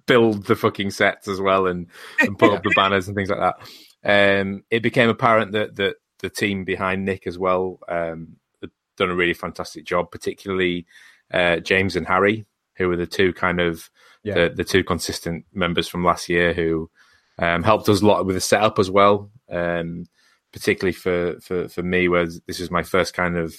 build the fucking sets as well and, and put up the banners and things like that. Um, it became apparent that that the team behind Nick as well um, had done a really fantastic job, particularly uh, James and Harry, who were the two kind of Yeah. the, the two consistent members from last year who um, helped us a lot with the setup as well. Um, particularly for, for, for me, where this is my first kind of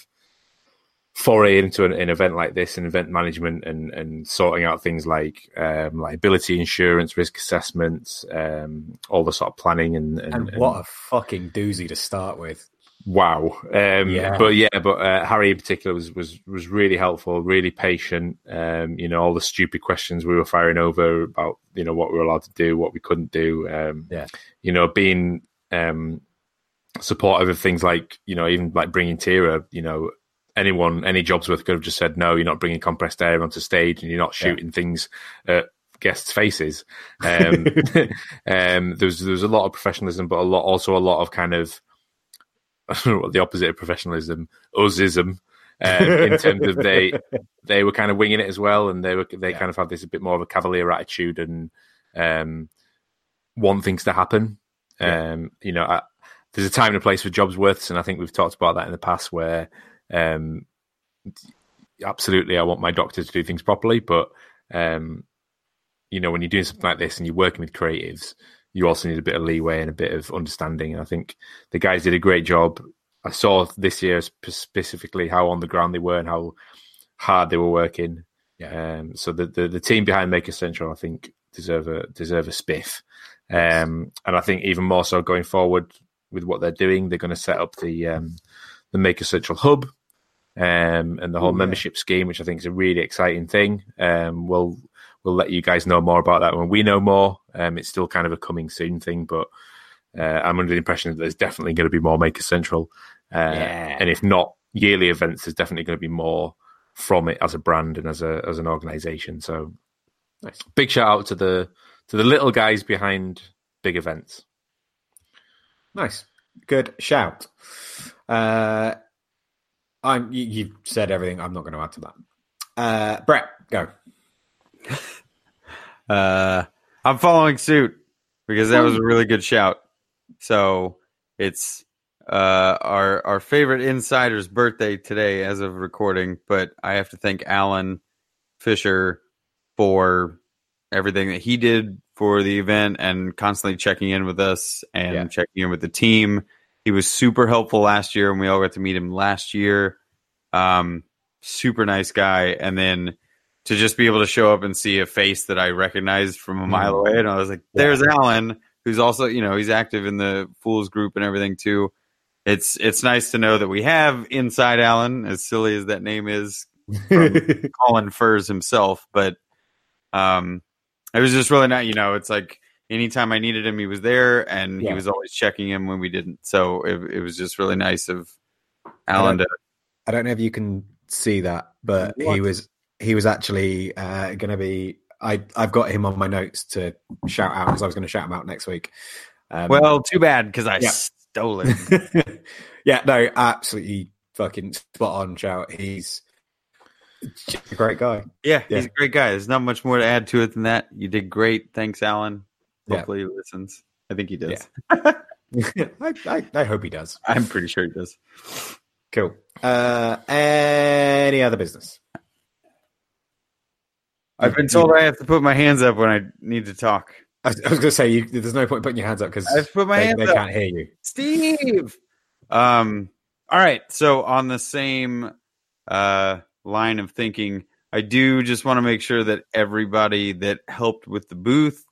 foray into an, an event like this and event management and, and sorting out things like um, liability insurance, risk assessments, um, all the sort of planning and, and, And what a fucking doozy to start with. Wow. Um, Yeah. But yeah, but uh, Harry in particular was, was, was really helpful, really patient. Um, you know, all the stupid questions we were firing over about, you know, what we were allowed to do, what we couldn't do. Um, Yeah. You know, being um, supportive of things like, you know, even like bringing Tira, you know, anyone, any Jobsworth could have just said, no, you're not bringing compressed air onto stage and you're not Yeah. shooting things at guests' faces. Um, um, there was there was a lot of professionalism, but a lot also a lot of kind of I don't know what the opposite of professionalism, usism, um, in terms of they they were kind of winging it as well, and they were they Yeah. kind of had this a bit more of a cavalier attitude and um, want things to happen. Yeah. Um, you know, I, there's a time and a place for jobs worths, and I think we've talked about that in the past. Where, um, absolutely, I want my doctor to do things properly, but um, you know, when you're doing something like this and you're working with creatives, you also need a bit of leeway and a bit of understanding. And I think the guys did a great job. I saw this year specifically how on the ground they were and how hard they were working. Yeah. Um, so the, the the team behind Maker Central, I think, deserve a deserve a spiff. Um, and I think even more so going forward with what they're doing, they're going to set up the um, the Maker Central hub um, and the whole Ooh, yeah. membership scheme, which I think is a really exciting thing. Um, we'll we'll let you guys know more about that when we know more. Um, it's still kind of a coming soon thing, but uh, I'm under the impression that there's definitely going to be more Maker Central, uh, Yeah. and if not yearly events, there's definitely going to be more from it as a brand and as a as an organization. So, Nice. big shout out to the to the little guys behind big events. Nice. Good shout. Uh, I'm. You, you've said everything. I'm not going to add to that. Uh, Brett, go. Uh, I'm following suit because that was a really good shout. So it's uh, our our favorite insider's birthday today, as of recording. But I have to thank Alan Fisher for everything that he did for the event and constantly checking in with us and Yeah. checking in with the team. He was super helpful last year, and we all got to meet him last year. Um, super nice guy, and then to just be able to show up and see a face that I recognized from a mile away, and I was like, "There's Alan." Who's also, you know, he's active in the Fools group and everything too. It's it's nice to know that we have inside Alan, as silly as that name is, Colin Furs himself, but um, it was just really not. You know, it's like anytime I needed him, he was there, and he was always checking in when we didn't. So it, it was just really nice of Alan to. I don't know if you can see that, but he was he was actually uh, going to be. I I've got him on my notes to shout out because I was going to shout him out next week. Um, Well, too bad because I Yeah. stole it. yeah, no, absolutely fucking spot on shout. He's a great guy. yeah, Yeah. he's a great guy. There's not much more to add to it than that. You did great. Thanks, Alan. Yeah. Hopefully he listens. I think he does. I, I, I hope he does. I'm pretty sure he does. Cool. Uh, any other business? I've been told I have to put my hands up when I need to talk. I was, going to say you, there's no point putting your hands up because I've put my they, they can't hear you. Steve. Um. All right. So on the same uh, line of thinking, I do just want to make sure that everybody that helped with the booth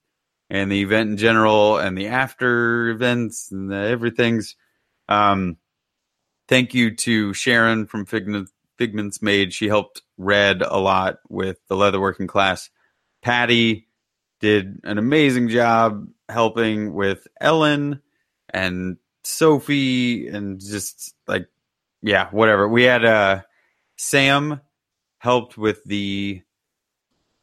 and the event in general and the after events and the everything's. Um, thank you to Sharon from Figment, Figments Made. She helped Red a lot with the leatherworking class. Patty did an amazing job helping with Ellen and Sophie and just like yeah, whatever. We had uh Sam helped with the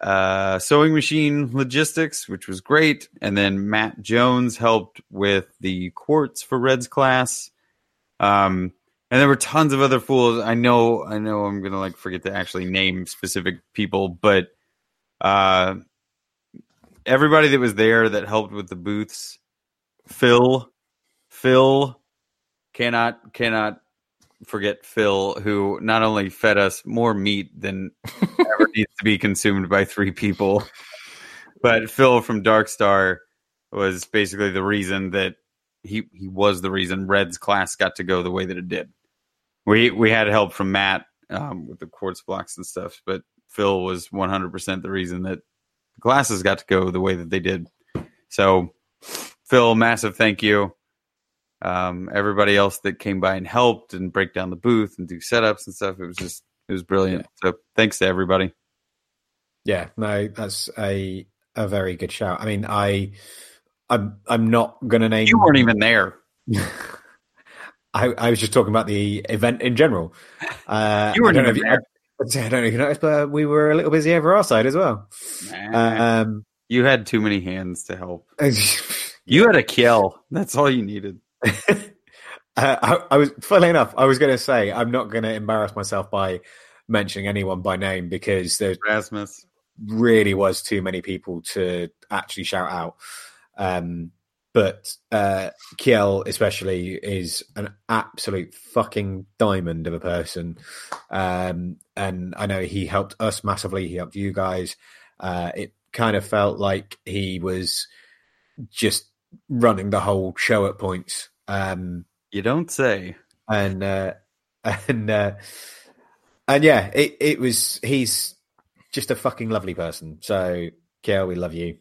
uh sewing machine logistics, which was great, and then Matt Jones helped with the quartz for Red's class. Um and there were tons of other fools. I know I know I'm going to like forget to actually name specific people, but uh everybody that was there that helped with the booths Phil Phil cannot cannot forget Phil, who not only fed us more meat than ever needs to be consumed by three people, but Phil from Dark Star was basically the reason that he he was the reason Red's class got to go the way that it did. We we had help from Matt um, with the quartz blocks and stuff, but Phil was 100% the reason that the classes got to go the way that they did. So, Phil, massive thank you um, everybody else that came by and helped and break down the booth and do setups and stuff. It was just it was brilliant. So thanks to everybody. Yeah, no, that's a a very good shout. I mean, I I'm I'm not going to name. You weren't even there. I, I was just talking about the event in general. Uh, You weren't I don't know if you- I, I don't know if you noticed, but we were a little busy over our side as well. Nah, Um, you had too many hands to help. You had a kill. That's all you needed. uh, I, I was, funnily enough, I was going to say I'm not going to embarrass myself by mentioning anyone by name because there Rasmus. really was too many people to actually shout out. Um, but uh, Kiel, especially, is an absolute fucking diamond of a person. Um, and I know he helped us massively. He helped you guys. Uh, it kind of felt like he was just running the whole show at points. Um, You don't say. and uh, and uh, and yeah, it it was. He's just a fucking lovely person. So, Kiel, we love you.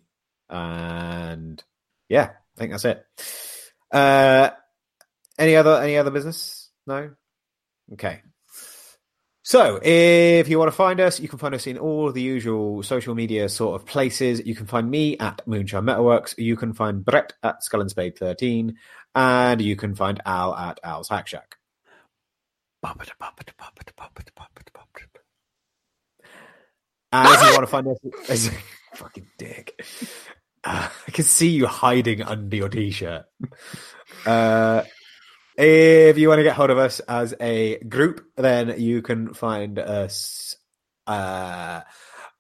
And yeah, I think that's it. Uh, any other any other business? No. Okay. So, if you want to find us, you can find us in all the usual social media sort of places. You can find me at Moonshine Metalworks. You can find Brett at Skull and Spade 13. And you can find Al at Al's Hack Shack. And if you want to find us, as fucking dick, uh, I can see you hiding under your t-shirt. Uh, if you want to get hold of us as a group, then you can find us uh,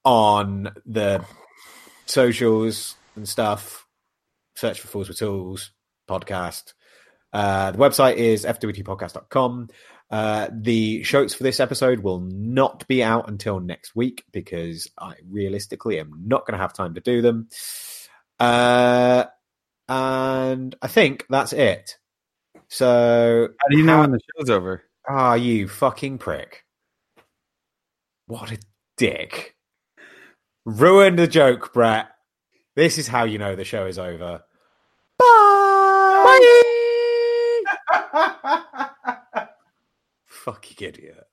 on the socials and stuff. Search for Fools with Tools podcast. Uh, the website is fwtpodcast.com. Uh, the shows for this episode will not be out until next week because I realistically am not going to have time to do them. Uh, and I think that's it. So, How do you know How- when the show's over? ah, you fucking prick. What a dick. Ruined the joke, Brett. This is how you know the show is over. Bye. Fucking idiot.